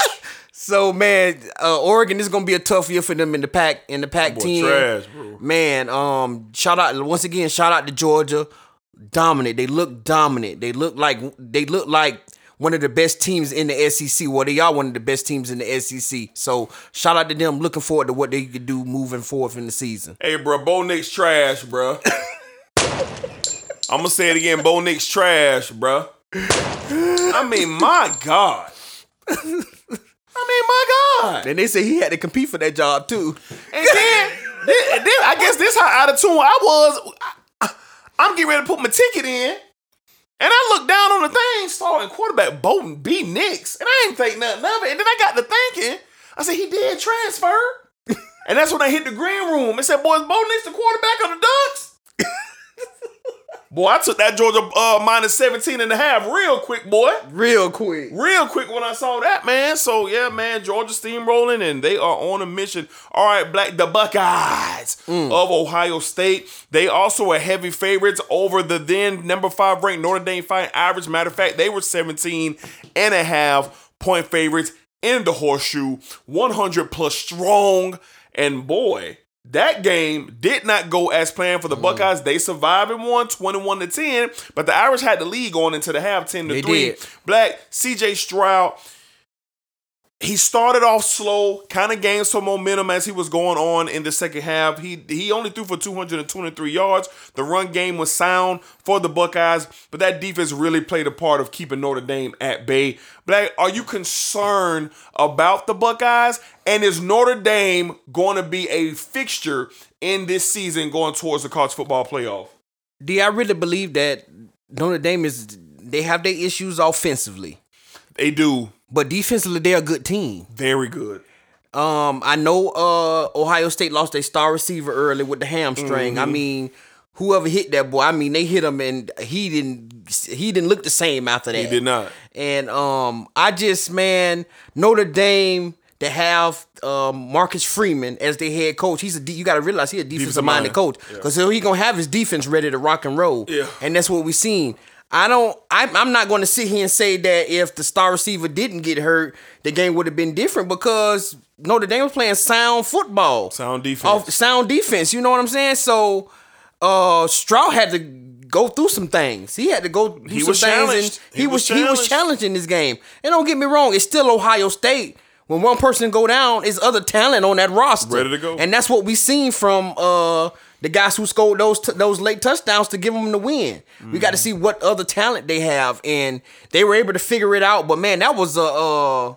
Speaker 5: So man, uh, Oregon is gonna be a tough year for them in the pack in the
Speaker 4: pack
Speaker 5: team.
Speaker 4: trash.
Speaker 5: Man, um, shout out once again, shout out to Georgia. Dominant. They look dominant. They look like they look like one of the best teams in the SEC. Well, they are one of the best teams in the SEC. So shout out to them. Looking forward to what they could do moving forward in the season.
Speaker 4: Hey, bro, Bo Nick's trash, bro. I'm gonna say it again. Bo Nick's trash, bro. I mean, my God. I mean, my God.
Speaker 5: And they say he had to compete for that job too.
Speaker 4: And then, then, then I guess this how out of tune I was. I, am getting ready to put my ticket in, and I look down on the thing, starting quarterback Bolton B Nix, and I ain't think nothing of it. And then I got to thinking, I said he did transfer, and that's when I hit the green room and said, "Boys, Bo Nix the quarterback of the Ducks." Boy, I took that Georgia uh, minus 17 and a half real quick, boy.
Speaker 5: Real quick.
Speaker 4: Real quick when I saw that, man. So, yeah, man, Georgia steamrolling and they are on a mission. All right, Black, the Buckeyes of Ohio State. They also are heavy favorites over the then number five ranked Notre Dame Fighting Average. Matter of fact, they were 17 and a half point favorites in the horseshoe, 100 plus strong. And boy, that game did not go as planned for the mm. Buckeyes. They survived and won 21 to 10, but the Irish had the lead going into the half 10 to
Speaker 5: They
Speaker 4: 3.
Speaker 5: did.
Speaker 4: Black CJ Stroud he started off slow, kind of gained some momentum as he was going on in the second half. He he only threw for 223 yards. The run game was sound for the Buckeyes, but that defense really played a part of keeping Notre Dame at bay. Black, are you concerned about the Buckeyes? And is Notre Dame going to be a fixture in this season going towards the college football playoff?
Speaker 5: D, I really believe that Notre Dame is they have their issues offensively,
Speaker 4: They do
Speaker 5: but defensively they're a good team.
Speaker 4: very good.
Speaker 5: Um, I know uh Ohio State lost their star receiver early with the hamstring. I mean, whoever hit that boy, I mean they hit him and he didn't he didn't look the same after that.
Speaker 4: He did not.
Speaker 5: And um, I just man Notre Dame to have um, Marcus Freeman as their head coach. He's a de- you got to realize he's a defensive minded coach because he gonna have his defense ready to rock and roll.
Speaker 4: Yeah.
Speaker 5: and that's what we've seen. I don't. I'm, I'm not going to sit here and say that if the star receiver didn't get hurt, the game would have been different because Notre Dame was playing sound football,
Speaker 4: Sound defense.
Speaker 5: off sound defense. You know what I'm saying? So, uh, Stroud had to go through some things. He had to go through
Speaker 4: He
Speaker 5: some
Speaker 4: was
Speaker 5: things.
Speaker 4: challenged.
Speaker 5: And he,
Speaker 4: He
Speaker 5: was,
Speaker 4: was
Speaker 5: he was
Speaker 4: challenged
Speaker 5: this game. And don't get me wrong, it's still Ohio State. When one person go down, it's other talent on that roster.
Speaker 4: Ready to go.
Speaker 5: And that's what we seen from uh the guys who scored those t- those late touchdowns to give them the win. We got to see what other talent they have, and they were able to figure it out. But man, that was a uh,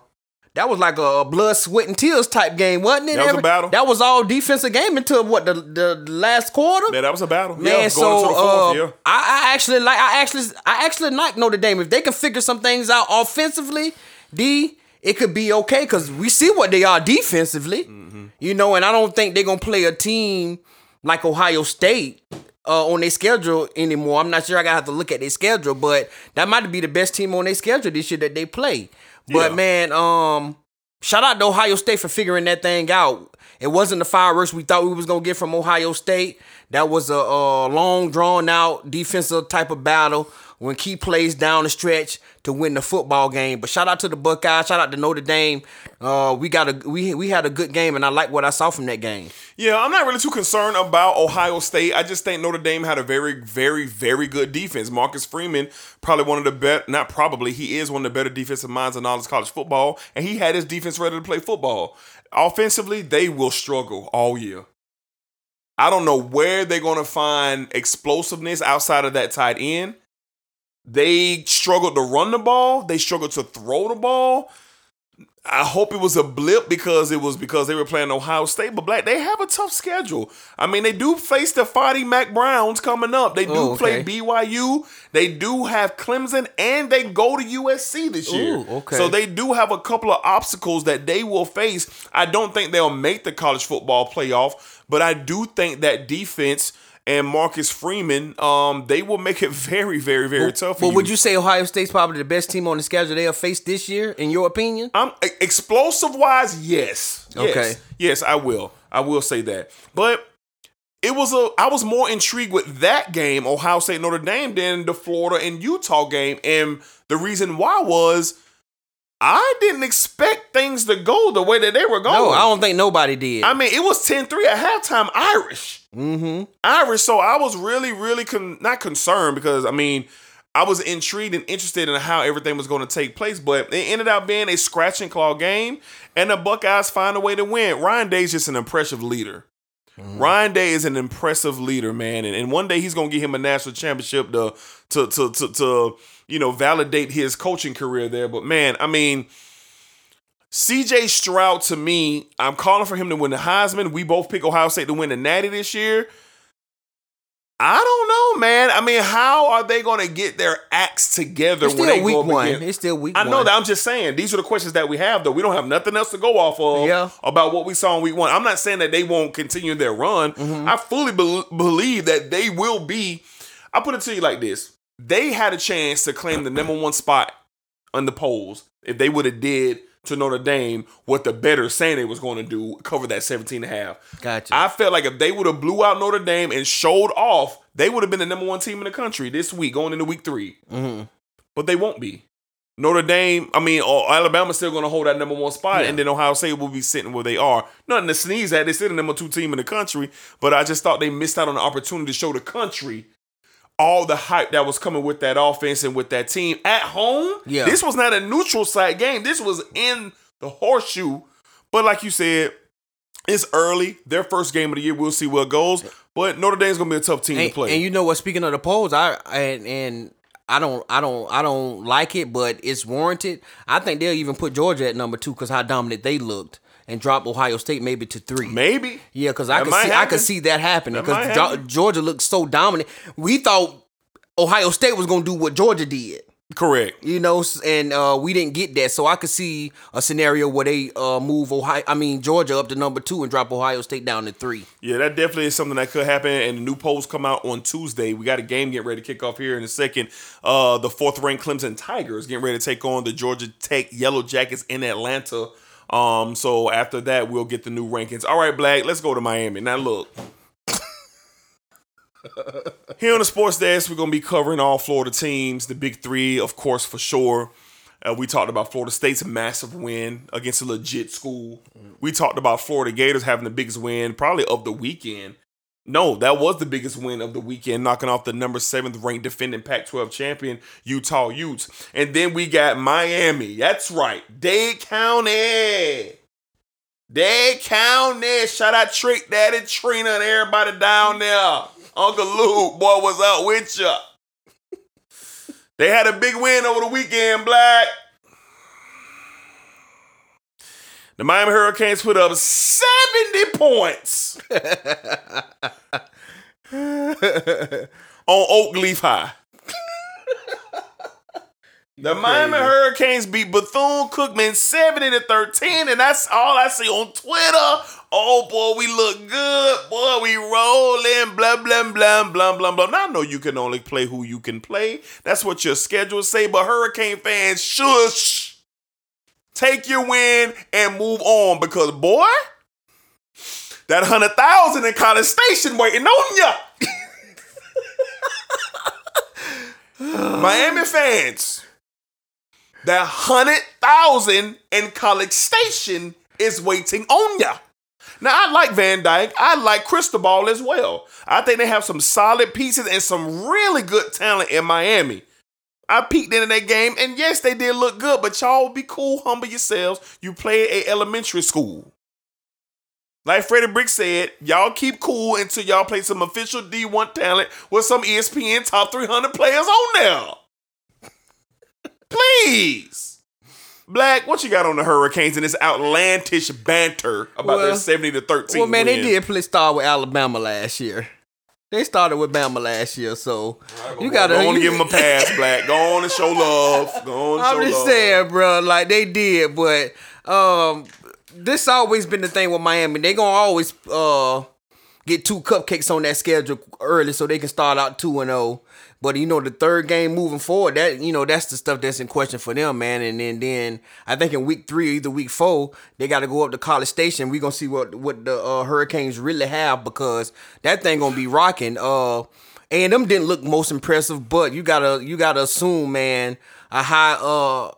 Speaker 5: that was like a blood, sweat, and tears type game, wasn't it?
Speaker 4: That was a battle.
Speaker 5: That was all defensive game until what the the last quarter.
Speaker 4: Yeah, that was a battle.
Speaker 5: Man,
Speaker 4: yeah,
Speaker 5: so
Speaker 4: going into the fourth,
Speaker 5: uh,
Speaker 4: yeah.
Speaker 5: I, I actually like I actually I actually like Notre Dame if they can figure some things out offensively. D it could be okay because we see what they are defensively,
Speaker 4: Mm-hmm.
Speaker 5: you know, and I don't think they're gonna play a team like Ohio State uh, on their schedule anymore. I'm not sure. I gotta have to look at their schedule, but that might be the best team on their schedule this year that they play. But
Speaker 4: Yeah.
Speaker 5: man, um, shout out to Ohio State for figuring that thing out. It wasn't the fireworks we thought we was gonna get from Ohio State. That was a, a long, drawn out defensive type of battle when key plays down the stretch to win the football game. But shout out to the Buckeyes. Shout out to Notre Dame. Uh, we got a we we had a good game, and I like what I saw from that game.
Speaker 4: Yeah, I'm not really too concerned about Ohio State. I just think Notre Dame had a very, very, very good defense. Marcus Freeman, probably one of the best, not probably, he is one of the better defensive minds in all of college football, and he had his defense ready to play football. Offensively, they will struggle all year. I don't know where they're going to find explosiveness outside of that tight end. They struggled to run the ball. They struggled to throw the ball. I hope it was a blip because it was because they were playing Ohio State, but Black they have a tough schedule. I mean, they do face the Fighting Mack Browns coming up. They do
Speaker 5: Oh,
Speaker 4: play. BYU. They do have Clemson, and they go to USC this year.
Speaker 5: Ooh, okay.
Speaker 4: So they do have a couple of obstacles that they will face. I don't think they'll make the college football playoff, but I do think that defense and Marcus Freeman, um, they will make it very, very, very tough. For
Speaker 5: But
Speaker 4: you.
Speaker 5: would you say Ohio State's probably the best team on the schedule they'll face this year, in your opinion?
Speaker 4: I'm explosive wise, yes. Yes.
Speaker 5: Okay.
Speaker 4: Yes, I will. I will say that. But it was a I was more intrigued with that game, Ohio State Notre Dame, than the Florida and Utah game. And the reason why was I didn't expect things to go the way that they were going.
Speaker 5: No, I don't think nobody did.
Speaker 4: I mean, it was 10-3 at halftime Irish.
Speaker 5: Mm-hmm.
Speaker 4: Irish. So I was really, really con- not concerned because I mean, I was intrigued and interested in how everything was going to take place, but it ended up being a scratch and claw game, and the Buckeyes find a way to win. Ryan Day's just an impressive leader. Ryan Day is an impressive leader, man, and, and one day he's gonna get him a national championship to to to to, to you know validate his coaching career there. But man, I mean, CJ Stroud to me, I'm calling for him to win the Heisman. We both pick Ohio State to win the Natty this year. I don't know, man. I mean, how are they going to get their acts together
Speaker 5: It's
Speaker 4: when they
Speaker 5: week
Speaker 4: go
Speaker 5: one. It's still week
Speaker 4: I know
Speaker 5: one.
Speaker 4: that. I'm just saying these are the questions that we have, though. We don't have nothing else to go off of
Speaker 5: Yeah.
Speaker 4: about what we saw in week one. I'm not saying that they won't continue their run.
Speaker 5: Mm-hmm.
Speaker 4: I fully bel believe that they will be. I put it to you like this: they had a chance to claim the number one spot on the polls if they would have did to Notre Dame what the better saying they was going to do, cover that 17 and a half.
Speaker 5: Gotcha.
Speaker 4: I felt like if they would have blew out Notre Dame and showed off, they would have been the number one team in the country this week going into week 3
Speaker 5: Mm-hmm.
Speaker 4: But they won't be. Notre Dame, I mean, or Alabama's still going to hold that number one spot,
Speaker 5: Yeah.
Speaker 4: and then Ohio State will be sitting where they are. Nothing to sneeze at. They're still the number two team in the country, but I just thought they missed out on the opportunity to show the country all the hype that was coming with that offense and with that team at home.
Speaker 5: Yeah.
Speaker 4: This was not a neutral site game. This was in the horseshoe. But like you said, it's early. Their first game of the year. We'll see where it goes. But Notre Dame's gonna be a tough team
Speaker 5: and,
Speaker 4: to play.
Speaker 5: and you know what? Speaking of the polls, I and and I don't I don't I don't like it, but it's warranted. I think they'll even put Georgia at number two because how dominant they looked, and drop Ohio State maybe to three.
Speaker 4: Maybe.
Speaker 5: Yeah, because I
Speaker 4: That
Speaker 5: could see I could see that happening because
Speaker 4: happen.
Speaker 5: Georgia looked so dominant. We thought Ohio State was gonna do what Georgia did.
Speaker 4: Correct.
Speaker 5: You know, and uh, we didn't get that, so I could see a scenario where they uh, move Ohio, I mean Georgia up to number two and drop Ohio State down to three.
Speaker 4: Yeah, that definitely is something that could happen. And the new polls come out on Tuesday. We got a game getting ready to kick off here in a second. Uh, the fourth ranked Clemson Tigers getting ready to take on the Georgia Tech Yellow Jackets in Atlanta. Um, so after that, we'll get the new rankings. All right, Black, let's go to Miami. Now look. Here on the sports desk, we're gonna be covering all Florida teams, the big three, of course, for sure. Uh, we talked about Florida State's massive win against a legit school. We talked about Florida Gators having the biggest win, probably of the weekend. No, that was the biggest win of the weekend, knocking off the number seventh ranked defending Pac 12 champion, Utah Utes. And then we got Miami. That's right, Dade County. Dade County. Shout out Trick Daddy Trina and everybody down there. Uncle Luke, boy, what's up with ya? They had a big win over the weekend, Black. The Miami Hurricanes put up 70 points on Oak Leaf High. The Miami Hurricanes beat Bethune Cookman 70 to 13, and that's all I see on Twitter. Oh boy, we look good. Boy, we rolling. Blah, blah, blah, blah, blah, blah. Now I know you can only play who you can play. That's what your schedule say, but Hurricane fans, shush. Take your win and move on because boy, that 100,000 in College Station waiting on ya. Miami fans, that 100,000 in College Station is waiting on ya. Now, I like Van Dyke. I like Cristobal as well. I think they have some solid pieces and some really good talent in Miami. I peeked into that game, and yes, they did look good, but y'all be cool, humble yourselves. You play a elementary school. Like Freddie Brick said, y'all keep cool until y'all play some official D1 talent with some ESPN top 300 players on there. Please. Black, what you got on the Hurricanes and this outlandish banter about their 70 to 13?
Speaker 5: Well, man, they did play start with Alabama last year. They started with Bama last year, so you gotta
Speaker 4: go on and give them a pass, Black. Go on and show love. Go on and
Speaker 5: I'm
Speaker 4: show
Speaker 5: just
Speaker 4: love.
Speaker 5: saying, bro. Like they did, but um, this always been the thing with Miami. They gonna always uh get two cupcakes on that schedule early, so they can start out two and zero. But you know, the third game moving forward, that you know, that's the stuff that's in question for them, man. And then, then I think in week three, or either week four, they got to go up to College Station. We gonna see what what the uh, Hurricanes really have because that thing gonna be rocking. Uh, and them didn't look most impressive, but you gotta you gotta assume, man, a high uh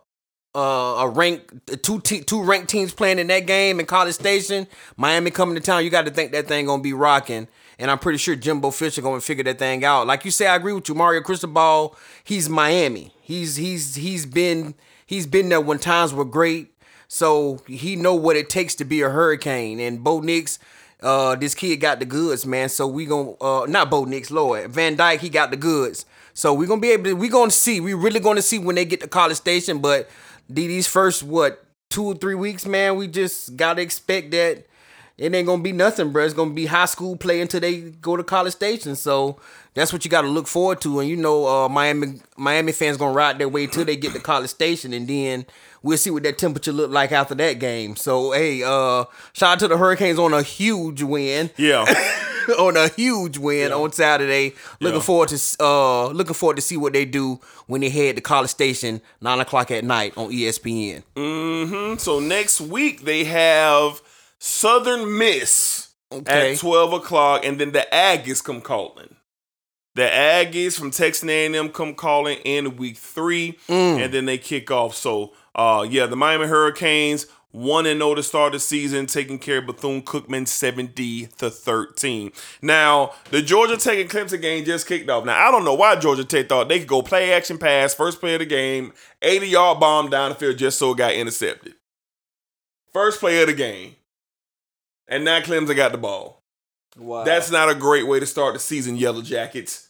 Speaker 5: uh, a rank two te- two ranked teams playing in that game in College Station, Miami coming to town. You got to think that thing gonna be rocking. And I'm pretty sure Jimbo Fisher going to figure that thing out. Like you say, I agree with you. Mario Cristobal, he's Miami. He's he's he's been he's been there when times were great, so he know what it takes to be a hurricane. And Bo Nix, uh, this kid got the goods, man. So we gonna uh, not Bo Nix, Lord Van Dyke, he got the goods. So we gonna be able to we gonna see. We really gonna see when they get to College Station. But these first what two or three weeks, man, we just gotta expect that it ain't gonna be nothing, bro. It's gonna be high school play until they go to College Station. So that's what you got to look forward to. And you know, uh, Miami Miami fans gonna ride their way till they get to College Station, and then we'll see what that temperature look like after that game. So hey, uh, shout out to the Hurricanes on a huge win.
Speaker 4: Yeah.
Speaker 5: on a huge win on Saturday. Looking
Speaker 4: Yeah.
Speaker 5: forward to uh looking forward to see what they do when they head to College Station nine o'clock at night on ESPN.
Speaker 4: So next week they have Southern Miss
Speaker 5: Okay.
Speaker 4: at twelve o'clock, and then the Aggies come calling. The Aggies from Texas A&M come calling in week three, and then they kick off. So, uh, yeah, the Miami Hurricanes one and zero to start the season, taking care of Bethune Cookman seventy to thirteen. Now, the Georgia Tech and Clemson game just kicked off. Now, I don't know why Georgia Tech thought they could go play action pass, first play of the game, eighty yard bomb down the field, just so it got intercepted. First play of the game. And now Clemson got the ball.
Speaker 5: Wow.
Speaker 4: That's not a great way to start the season, Yellow Jackets.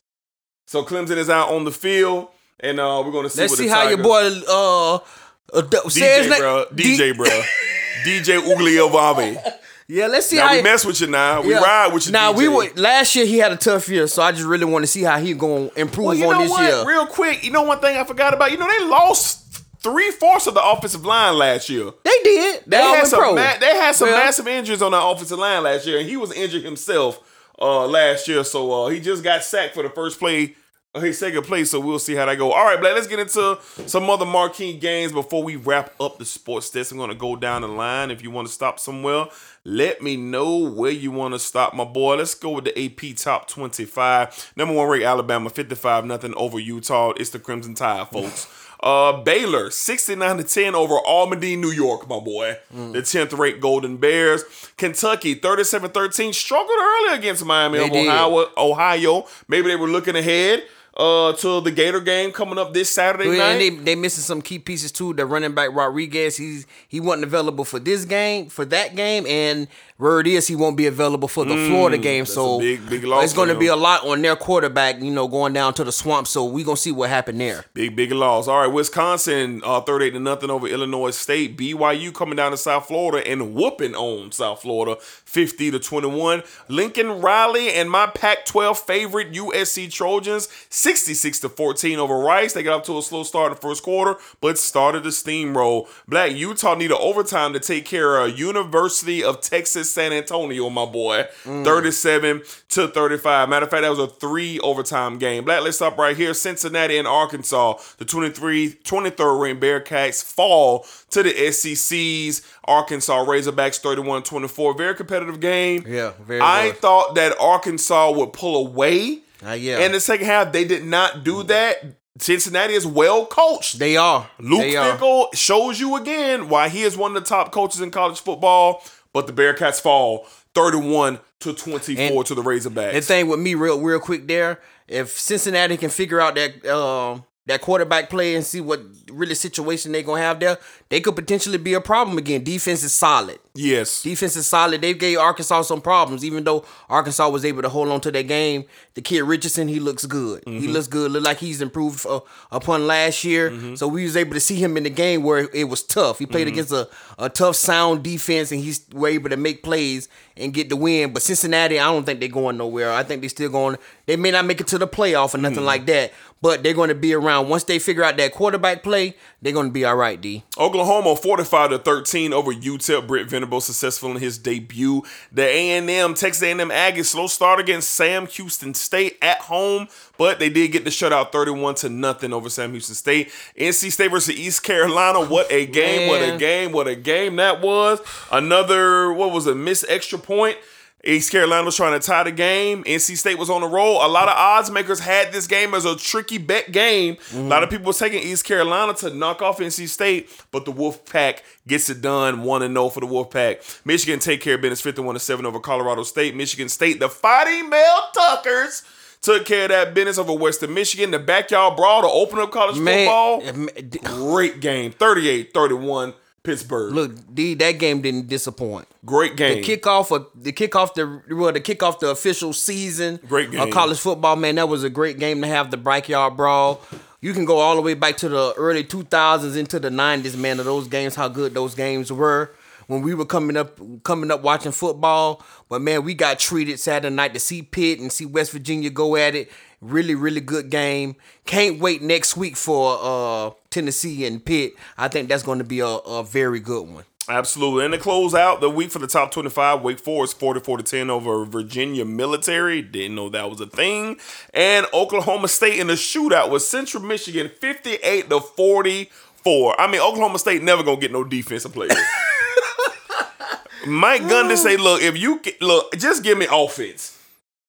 Speaker 4: So Clemson is out on the field, and uh, we're going to see
Speaker 5: Let's see how your boy uh, uh d-
Speaker 4: DJ,
Speaker 5: name-
Speaker 4: bro.
Speaker 5: D-
Speaker 4: DJ, bro. DJ Uiagalelei.
Speaker 5: Yeah, let's see
Speaker 4: Now
Speaker 5: how
Speaker 4: we
Speaker 5: he-
Speaker 4: mess with you now. We
Speaker 5: yeah.
Speaker 4: ride with you.
Speaker 5: Now
Speaker 4: DJ.
Speaker 5: we were last year he had a tough year, so I just really want to see how he going to improve
Speaker 4: Well, you
Speaker 5: on
Speaker 4: know
Speaker 5: this
Speaker 4: what?
Speaker 5: year.
Speaker 4: Real quick, you know one thing I forgot about. You know they lost three fourths of the offensive line last year.
Speaker 5: they did. They,
Speaker 4: They had some. Ma- they had some
Speaker 5: Well,
Speaker 4: massive injuries on the offensive line last year, and he was injured himself uh, last year. So uh, he just got sacked for the first play, uh, his second play. So we'll see how that go. All right, Black. Let's get into some other marquee games before we wrap up the sports desk. I'm going to go down the line. If you want to stop somewhere, let me know where you want to stop, my boy. Let's go with the AP top 25. Number one ranked Alabama, 55 nothing over Utah. It's the Crimson Tide, folks. Uh, Baylor, 69 to 10 over Albany, New York, my boy. The 10th ranked Golden Bears. Kentucky, 37 13, struggled early against Miami
Speaker 5: They
Speaker 4: of. Ohio, Ohio. Maybe they were looking ahead uh, to the Gator game coming up this Saturday night.
Speaker 5: and they they missing some key pieces too. The running back Rodriguez, he's he wasn't available for this game, for that game, and word is he won't be available for the Florida game.
Speaker 4: Mm,
Speaker 5: So
Speaker 4: big, big loss
Speaker 5: it's going to be a lot on their quarterback, you know, going down to the swamp. So we're gonna see what happened there.
Speaker 4: Big, big loss. All right, Wisconsin, uh, 38 to nothing over Illinois State. BYU coming down to South Florida and whooping on South Florida, 50 to 21. Lincoln Riley and my Pac 12 favorite USC Trojans, 66 to 14 over Rice. They got up to a slow start in the first quarter, but started to steamroll. Black Utah needed overtime to take care of University of Texas San Antonio, my boy, 37 to 35. Matter of fact, that was a three overtime game. Black, let's stop right here. Cincinnati and Arkansas, the 23, 23rd ranked Bearcats fall to the SEC's Arkansas Razorbacks 31 24. Very competitive game.
Speaker 5: Yeah, very
Speaker 4: I thought that Arkansas would pull away.
Speaker 5: Uh, yeah.
Speaker 4: In the second half, they did not do that. Cincinnati is well coached.
Speaker 5: They are
Speaker 4: Luke
Speaker 5: They.
Speaker 4: Fickell shows you again why he is one of the top coaches in college football, but the Bearcats fall 31 to 24
Speaker 5: And-
Speaker 4: to the Razorbacks.
Speaker 5: The thing with me, real real quick there, if Cincinnati can figure out that uh, that quarterback play and see what really situation they gonna have there, they could potentially be a problem again. Defense is solid.
Speaker 4: yes.
Speaker 5: Defense is solid. They gave Arkansas some problems, even though Arkansas was able to hold on to that game. The kid Richardson, he looks good. He mm-hmm. looks good. Look like he's improved uh, upon last year. Mm-hmm. So we was able to see him in the game where it was tough. He played mm-hmm. against a, a tough, sound defense, and he's were able to make plays and get the win. But Cincinnati, I don't think they're going nowhere. I think they still going. They may not make it to the playoff or nothing like that, but they're going to be around. Once they figure out that quarterback play, they're going to be all right. D.
Speaker 4: Oklahoma 45 to 13 over UTEP. Brent Venable successful in his debut. The A&M Texas A&M Aggies slow start against Sam Houston State at home, but they did get the shutout 31 to nothing over Sam Houston State. NC State versus East Carolina. What a game! What a game! What a game that was. Another what was a missed extra point. East Carolina was trying to tie the game. NC State was on the roll. A lot of odds makers had this game as a tricky bet game. A lot of people were taking East Carolina to knock off NC State, but the Wolfpack gets it done. 1 0 for the Wolfpack. Michigan take care of business 51 7 over Colorado State. Michigan State, the Fighting Mel Tuckers. Took care of that business over Western Michigan. The backyard brawl to open up college football.
Speaker 5: Man, d-
Speaker 4: Great game. 38 31 Pittsburgh.
Speaker 5: look, D, that game didn't disappoint.
Speaker 4: Great game.
Speaker 5: The kickoff of the kickoff the well, the kickoff the official season
Speaker 4: Great game.
Speaker 5: of college football, man. That was a great game to have the backyard brawl. You can go all the way back to the early 2000s into the 90s, man. Of those games, how good those games were when we were coming up, coming up watching football. But man, we got treated Saturday night to see Pitt and see West Virginia go at it. Really, really good game. Can't wait next week for uh, Tennessee and Pitt. I think that's going to be a, a very good one.
Speaker 4: Absolutely. And to close out the week for the top 25, Wake Forest 44 to 10 over Virginia Military. Didn't know that was a thing. And Oklahoma State in the shootout with Central Michigan 58 to 44. I mean, Oklahoma State never going to get no defensive players. Mike Gundy say, look, if you look, just give me offense.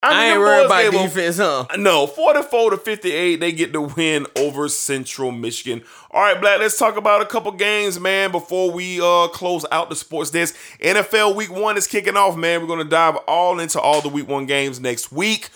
Speaker 5: I
Speaker 4: mean,
Speaker 5: ain't
Speaker 4: them
Speaker 5: worried about
Speaker 4: 'em-
Speaker 5: defense, huh?
Speaker 4: no, 44 to 58, they get the win over Central Michigan. All right, Black, let's talk about a couple games, man, before we uh close out the sports desk. NFL week one is kicking off, man. We're gonna dive all into all the week one games next week.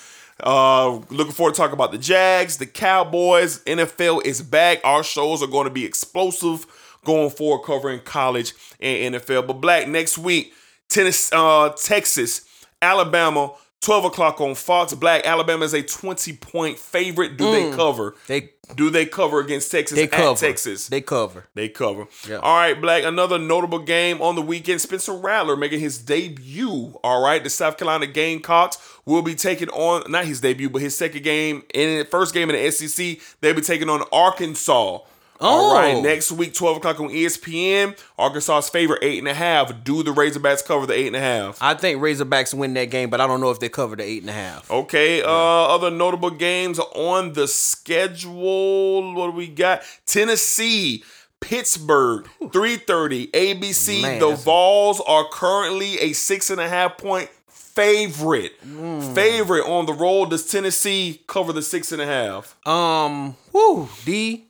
Speaker 4: Uh looking forward to talking about the Jags, the Cowboys. NFL is back. Our shows are going to be explosive going forward, covering college and NFL. But Black, next week, Tennessee, uh, Texas, Alabama, 12 o'clock on Fox. Black, Alabama is a 20 point favorite. Do they mm. cover?
Speaker 5: They
Speaker 4: Do they cover against Texas
Speaker 5: they cover.
Speaker 4: Texas?
Speaker 5: They cover.
Speaker 4: They cover.
Speaker 5: Yeah.
Speaker 4: All right, Black. Another notable game on the weekend. Spencer Rattler making his debut. All right, the South Carolina Gamecocks will be taking on not his debut, but his second game in the first game in the SEC. They'll be taking on Arkansas. All right,
Speaker 5: Oh.
Speaker 4: next week, 12 o'clock on ESPN. Arkansas's favorite, eight and a half. Do the Razorbacks cover the eight and a half?
Speaker 5: I think Razorbacks win that game, but I don't know if they cover the eight and a half.
Speaker 4: Okay, uh, other notable games on the schedule. What do we got? Tennessee, Pittsburgh, 3:30, ABC.
Speaker 5: Man,
Speaker 4: the Vols are currently a six and a half point favorite.
Speaker 5: Mm.
Speaker 4: Favorite on the road. Does Tennessee cover the six and a half?
Speaker 5: Um, whoo, D.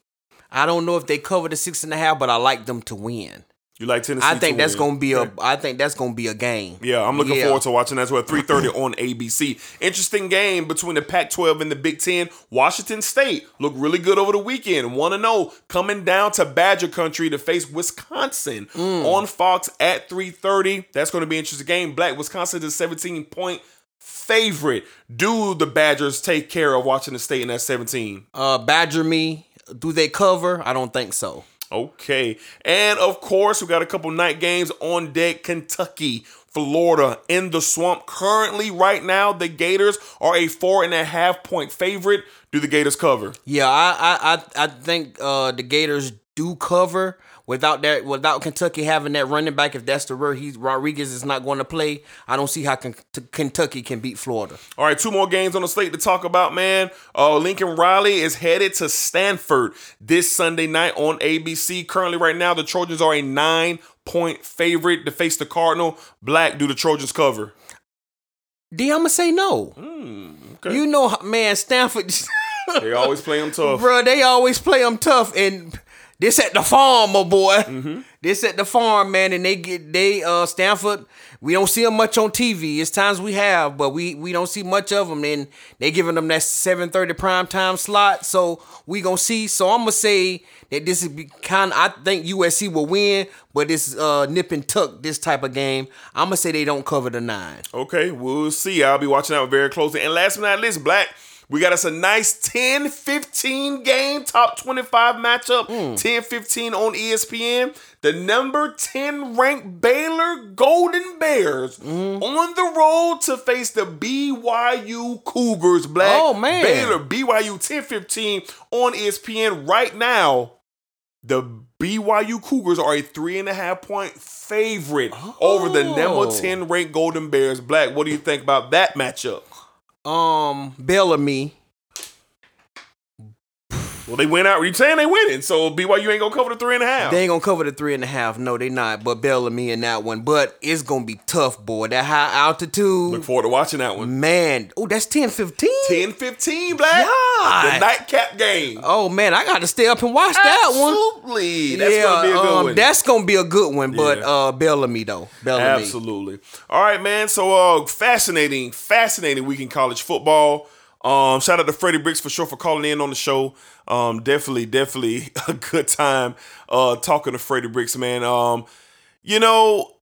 Speaker 5: I don't know if they cover the six and a half, but I like them to win.
Speaker 4: You like Tennessee?
Speaker 5: I think that's
Speaker 4: win?
Speaker 5: gonna be a. I think that's gonna be a game.
Speaker 4: Yeah, I'm looking
Speaker 5: Yeah.
Speaker 4: forward to watching that as well. 3:30 on ABC. Interesting game between the Pac-12 and the Big Ten. Washington State looked really good over the weekend. One to know coming down to Badger Country to face Wisconsin on Fox at 3:30. That's going to be an interesting game. Black Wisconsin is 17 point favorite. Do the Badgers take care of Washington State in that 17?
Speaker 5: Uh, Badger me. Do they cover? I don't think so.
Speaker 4: Okay. And of course, we got a couple night games on deck. Kentucky, Florida in the swamp. Currently, right now, the Gators are a four and a half point favorite. Do the Gators cover?
Speaker 5: Yeah, I I I, I think uh, the Gators do cover without that without Kentucky having that running back. If that's the word, he's Rodriguez is not going to play. I don't see how Ken- Kentucky can beat Florida.
Speaker 4: All right, two more games on the slate to talk about, man. Uh, Lincoln Riley is headed to Stanford this Sunday night on ABC. Currently, right now, the Trojans are a nine point favorite to face the Cardinal. Black, do the Trojans cover?
Speaker 5: D, I'ma say no.
Speaker 4: okay.
Speaker 5: You know, man, Stanford.
Speaker 4: They always play them tough.
Speaker 5: Bro, they always play them tough, and this at the farm, my boy.
Speaker 4: Mm-hmm.
Speaker 5: This at the farm, man, and they get they uh Stanford. We don't see them much on TV. It's times we have, but we we don't see much of them. And they giving them that seven thirty prime time slot, so we gonna see. So I'm gonna say that this is kind. I think USC will win, but it's uh nip and tuck this type of game. I'm gonna say they don't cover the nine.
Speaker 4: Okay, we'll see. I'll be watching out very closely. And last but not least, Black, we got us a nice 10 15 game top 25 matchup. Mm. 10 15 on ESPN. The number 10 ranked Baylor Golden Bears mm-hmm. on the road to face the BYU Cougars. Black.
Speaker 5: Oh, man.
Speaker 4: Baylor, BYU 10 15 on ESPN right now. The BYU Cougars are a three and a half point favorite over the number
Speaker 5: Oh.
Speaker 4: 10 ranked Golden Bears. Black, what do you think about that matchup?
Speaker 5: Um, Bellamy.
Speaker 4: Well, they went out. You saying they winning? So BYU ain't gonna cover the three and a half.
Speaker 5: They ain't gonna cover the three and a half. No, they not. But Bellamy in that one. But it's gonna be tough, boy. That high altitude.
Speaker 4: Look forward to watching that one.
Speaker 5: Man, oh, that's 10 15.
Speaker 4: 10 15, Black.
Speaker 5: God.
Speaker 4: The nightcap game.
Speaker 5: Oh, man, I got to stay up and watch that one.
Speaker 4: Absolutely. That's gonna be a good
Speaker 5: um,
Speaker 4: one.
Speaker 5: That's gonna be a good one, but
Speaker 4: Yeah.
Speaker 5: uh Bellamy though. Bellamy.
Speaker 4: Absolutely. All right, man. So uh fascinating, fascinating week in college football. Um, shout out to Freddie Bricks for sure for calling in on the show. Um, definitely, definitely a good time uh talking to Freddie Bricks, man. Um, you know,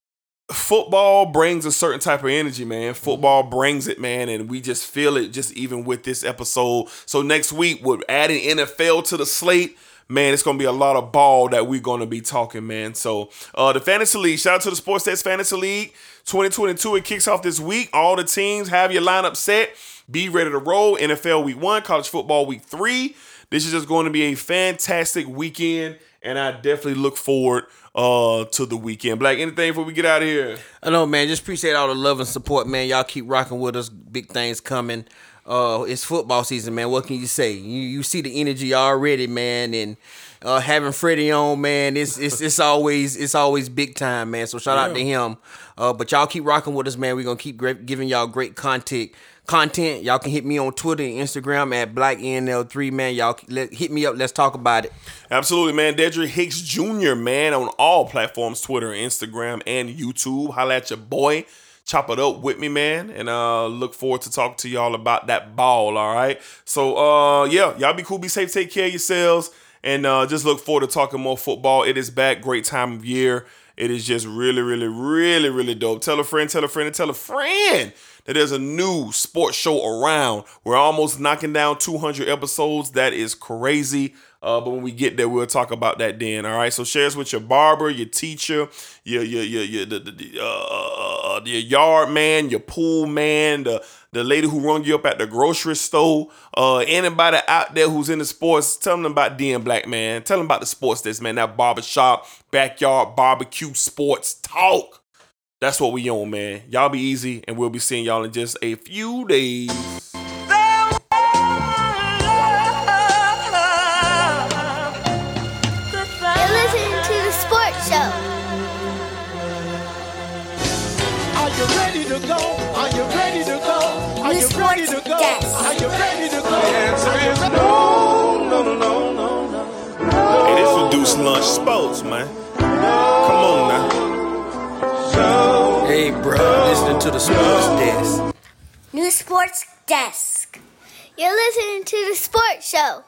Speaker 4: football brings a certain type of energy, man. Football brings it, man, and we just feel it just even with this episode. So next week, with adding NFL to the slate, man, it's gonna be a lot of ball that we're gonna be talking, man. So uh the fantasy league, shout out to the Sports Stats Fantasy League 2022. It kicks off this week. All the teams have your lineup set. Be ready to roll. NFL week one, college football week three. This is just going to be a fantastic weekend, and I definitely look forward uh to the weekend. Black, anything before we get out of here?
Speaker 5: I know, man. Just appreciate all the love and support, man. Y'all keep rocking with us. Big things coming. Uh, it's football season, man. What can you say? You you see the energy already, man, and uh, having Freddie on, man, it's it's it's always it's always big time, man. So shout out to him. Uh, but y'all keep rocking with us, man. We're gonna keep great, giving y'all great content. Content. Y'all can hit me on Twitter and Instagram at BlackNL3, man. Y'all let, hit me up. Let's talk about it.
Speaker 4: Absolutely, man. Dedrick Hicks Jr., man, on all platforms, Twitter, Instagram, and YouTube. Holla at your boy. Chop it up with me, man. And uh look forward to talking to y'all about that ball, all right? So uh yeah, y'all be cool, be safe, take care of yourselves. And uh just look forward to talking more football. It is back, great time of year. It is just really, really, really, really dope. Tell a friend, tell a friend, and tell a friend that there's a new sports show around. We're almost knocking down 200 episodes. That is crazy. Uh, but when we get there, we'll talk about that then. All right. So share us with your barber, your teacher, your your your your the, the, the, uh, your yard man, your pool man, the the lady who rung you up at the grocery store. Uh, anybody out there who's in the sports, tell them about D and Black man. Tell them about the sports this man. That barbershop, backyard barbecue, sports talk. That's what we on, man. Y'all be easy, and we'll be seeing y'all in just a few days.
Speaker 2: You're listening to the Sports Show.
Speaker 7: Are you ready to go? Are you ready to go? Are you ready to go? Are you ready to go? Are you ready? No, no, no, no, no.
Speaker 4: Hey, this reduced lunch sports, man. Come on now.
Speaker 5: Hey, bro, listening to the sports desk.
Speaker 2: New Sports Desk. You're listening to the Sports Show.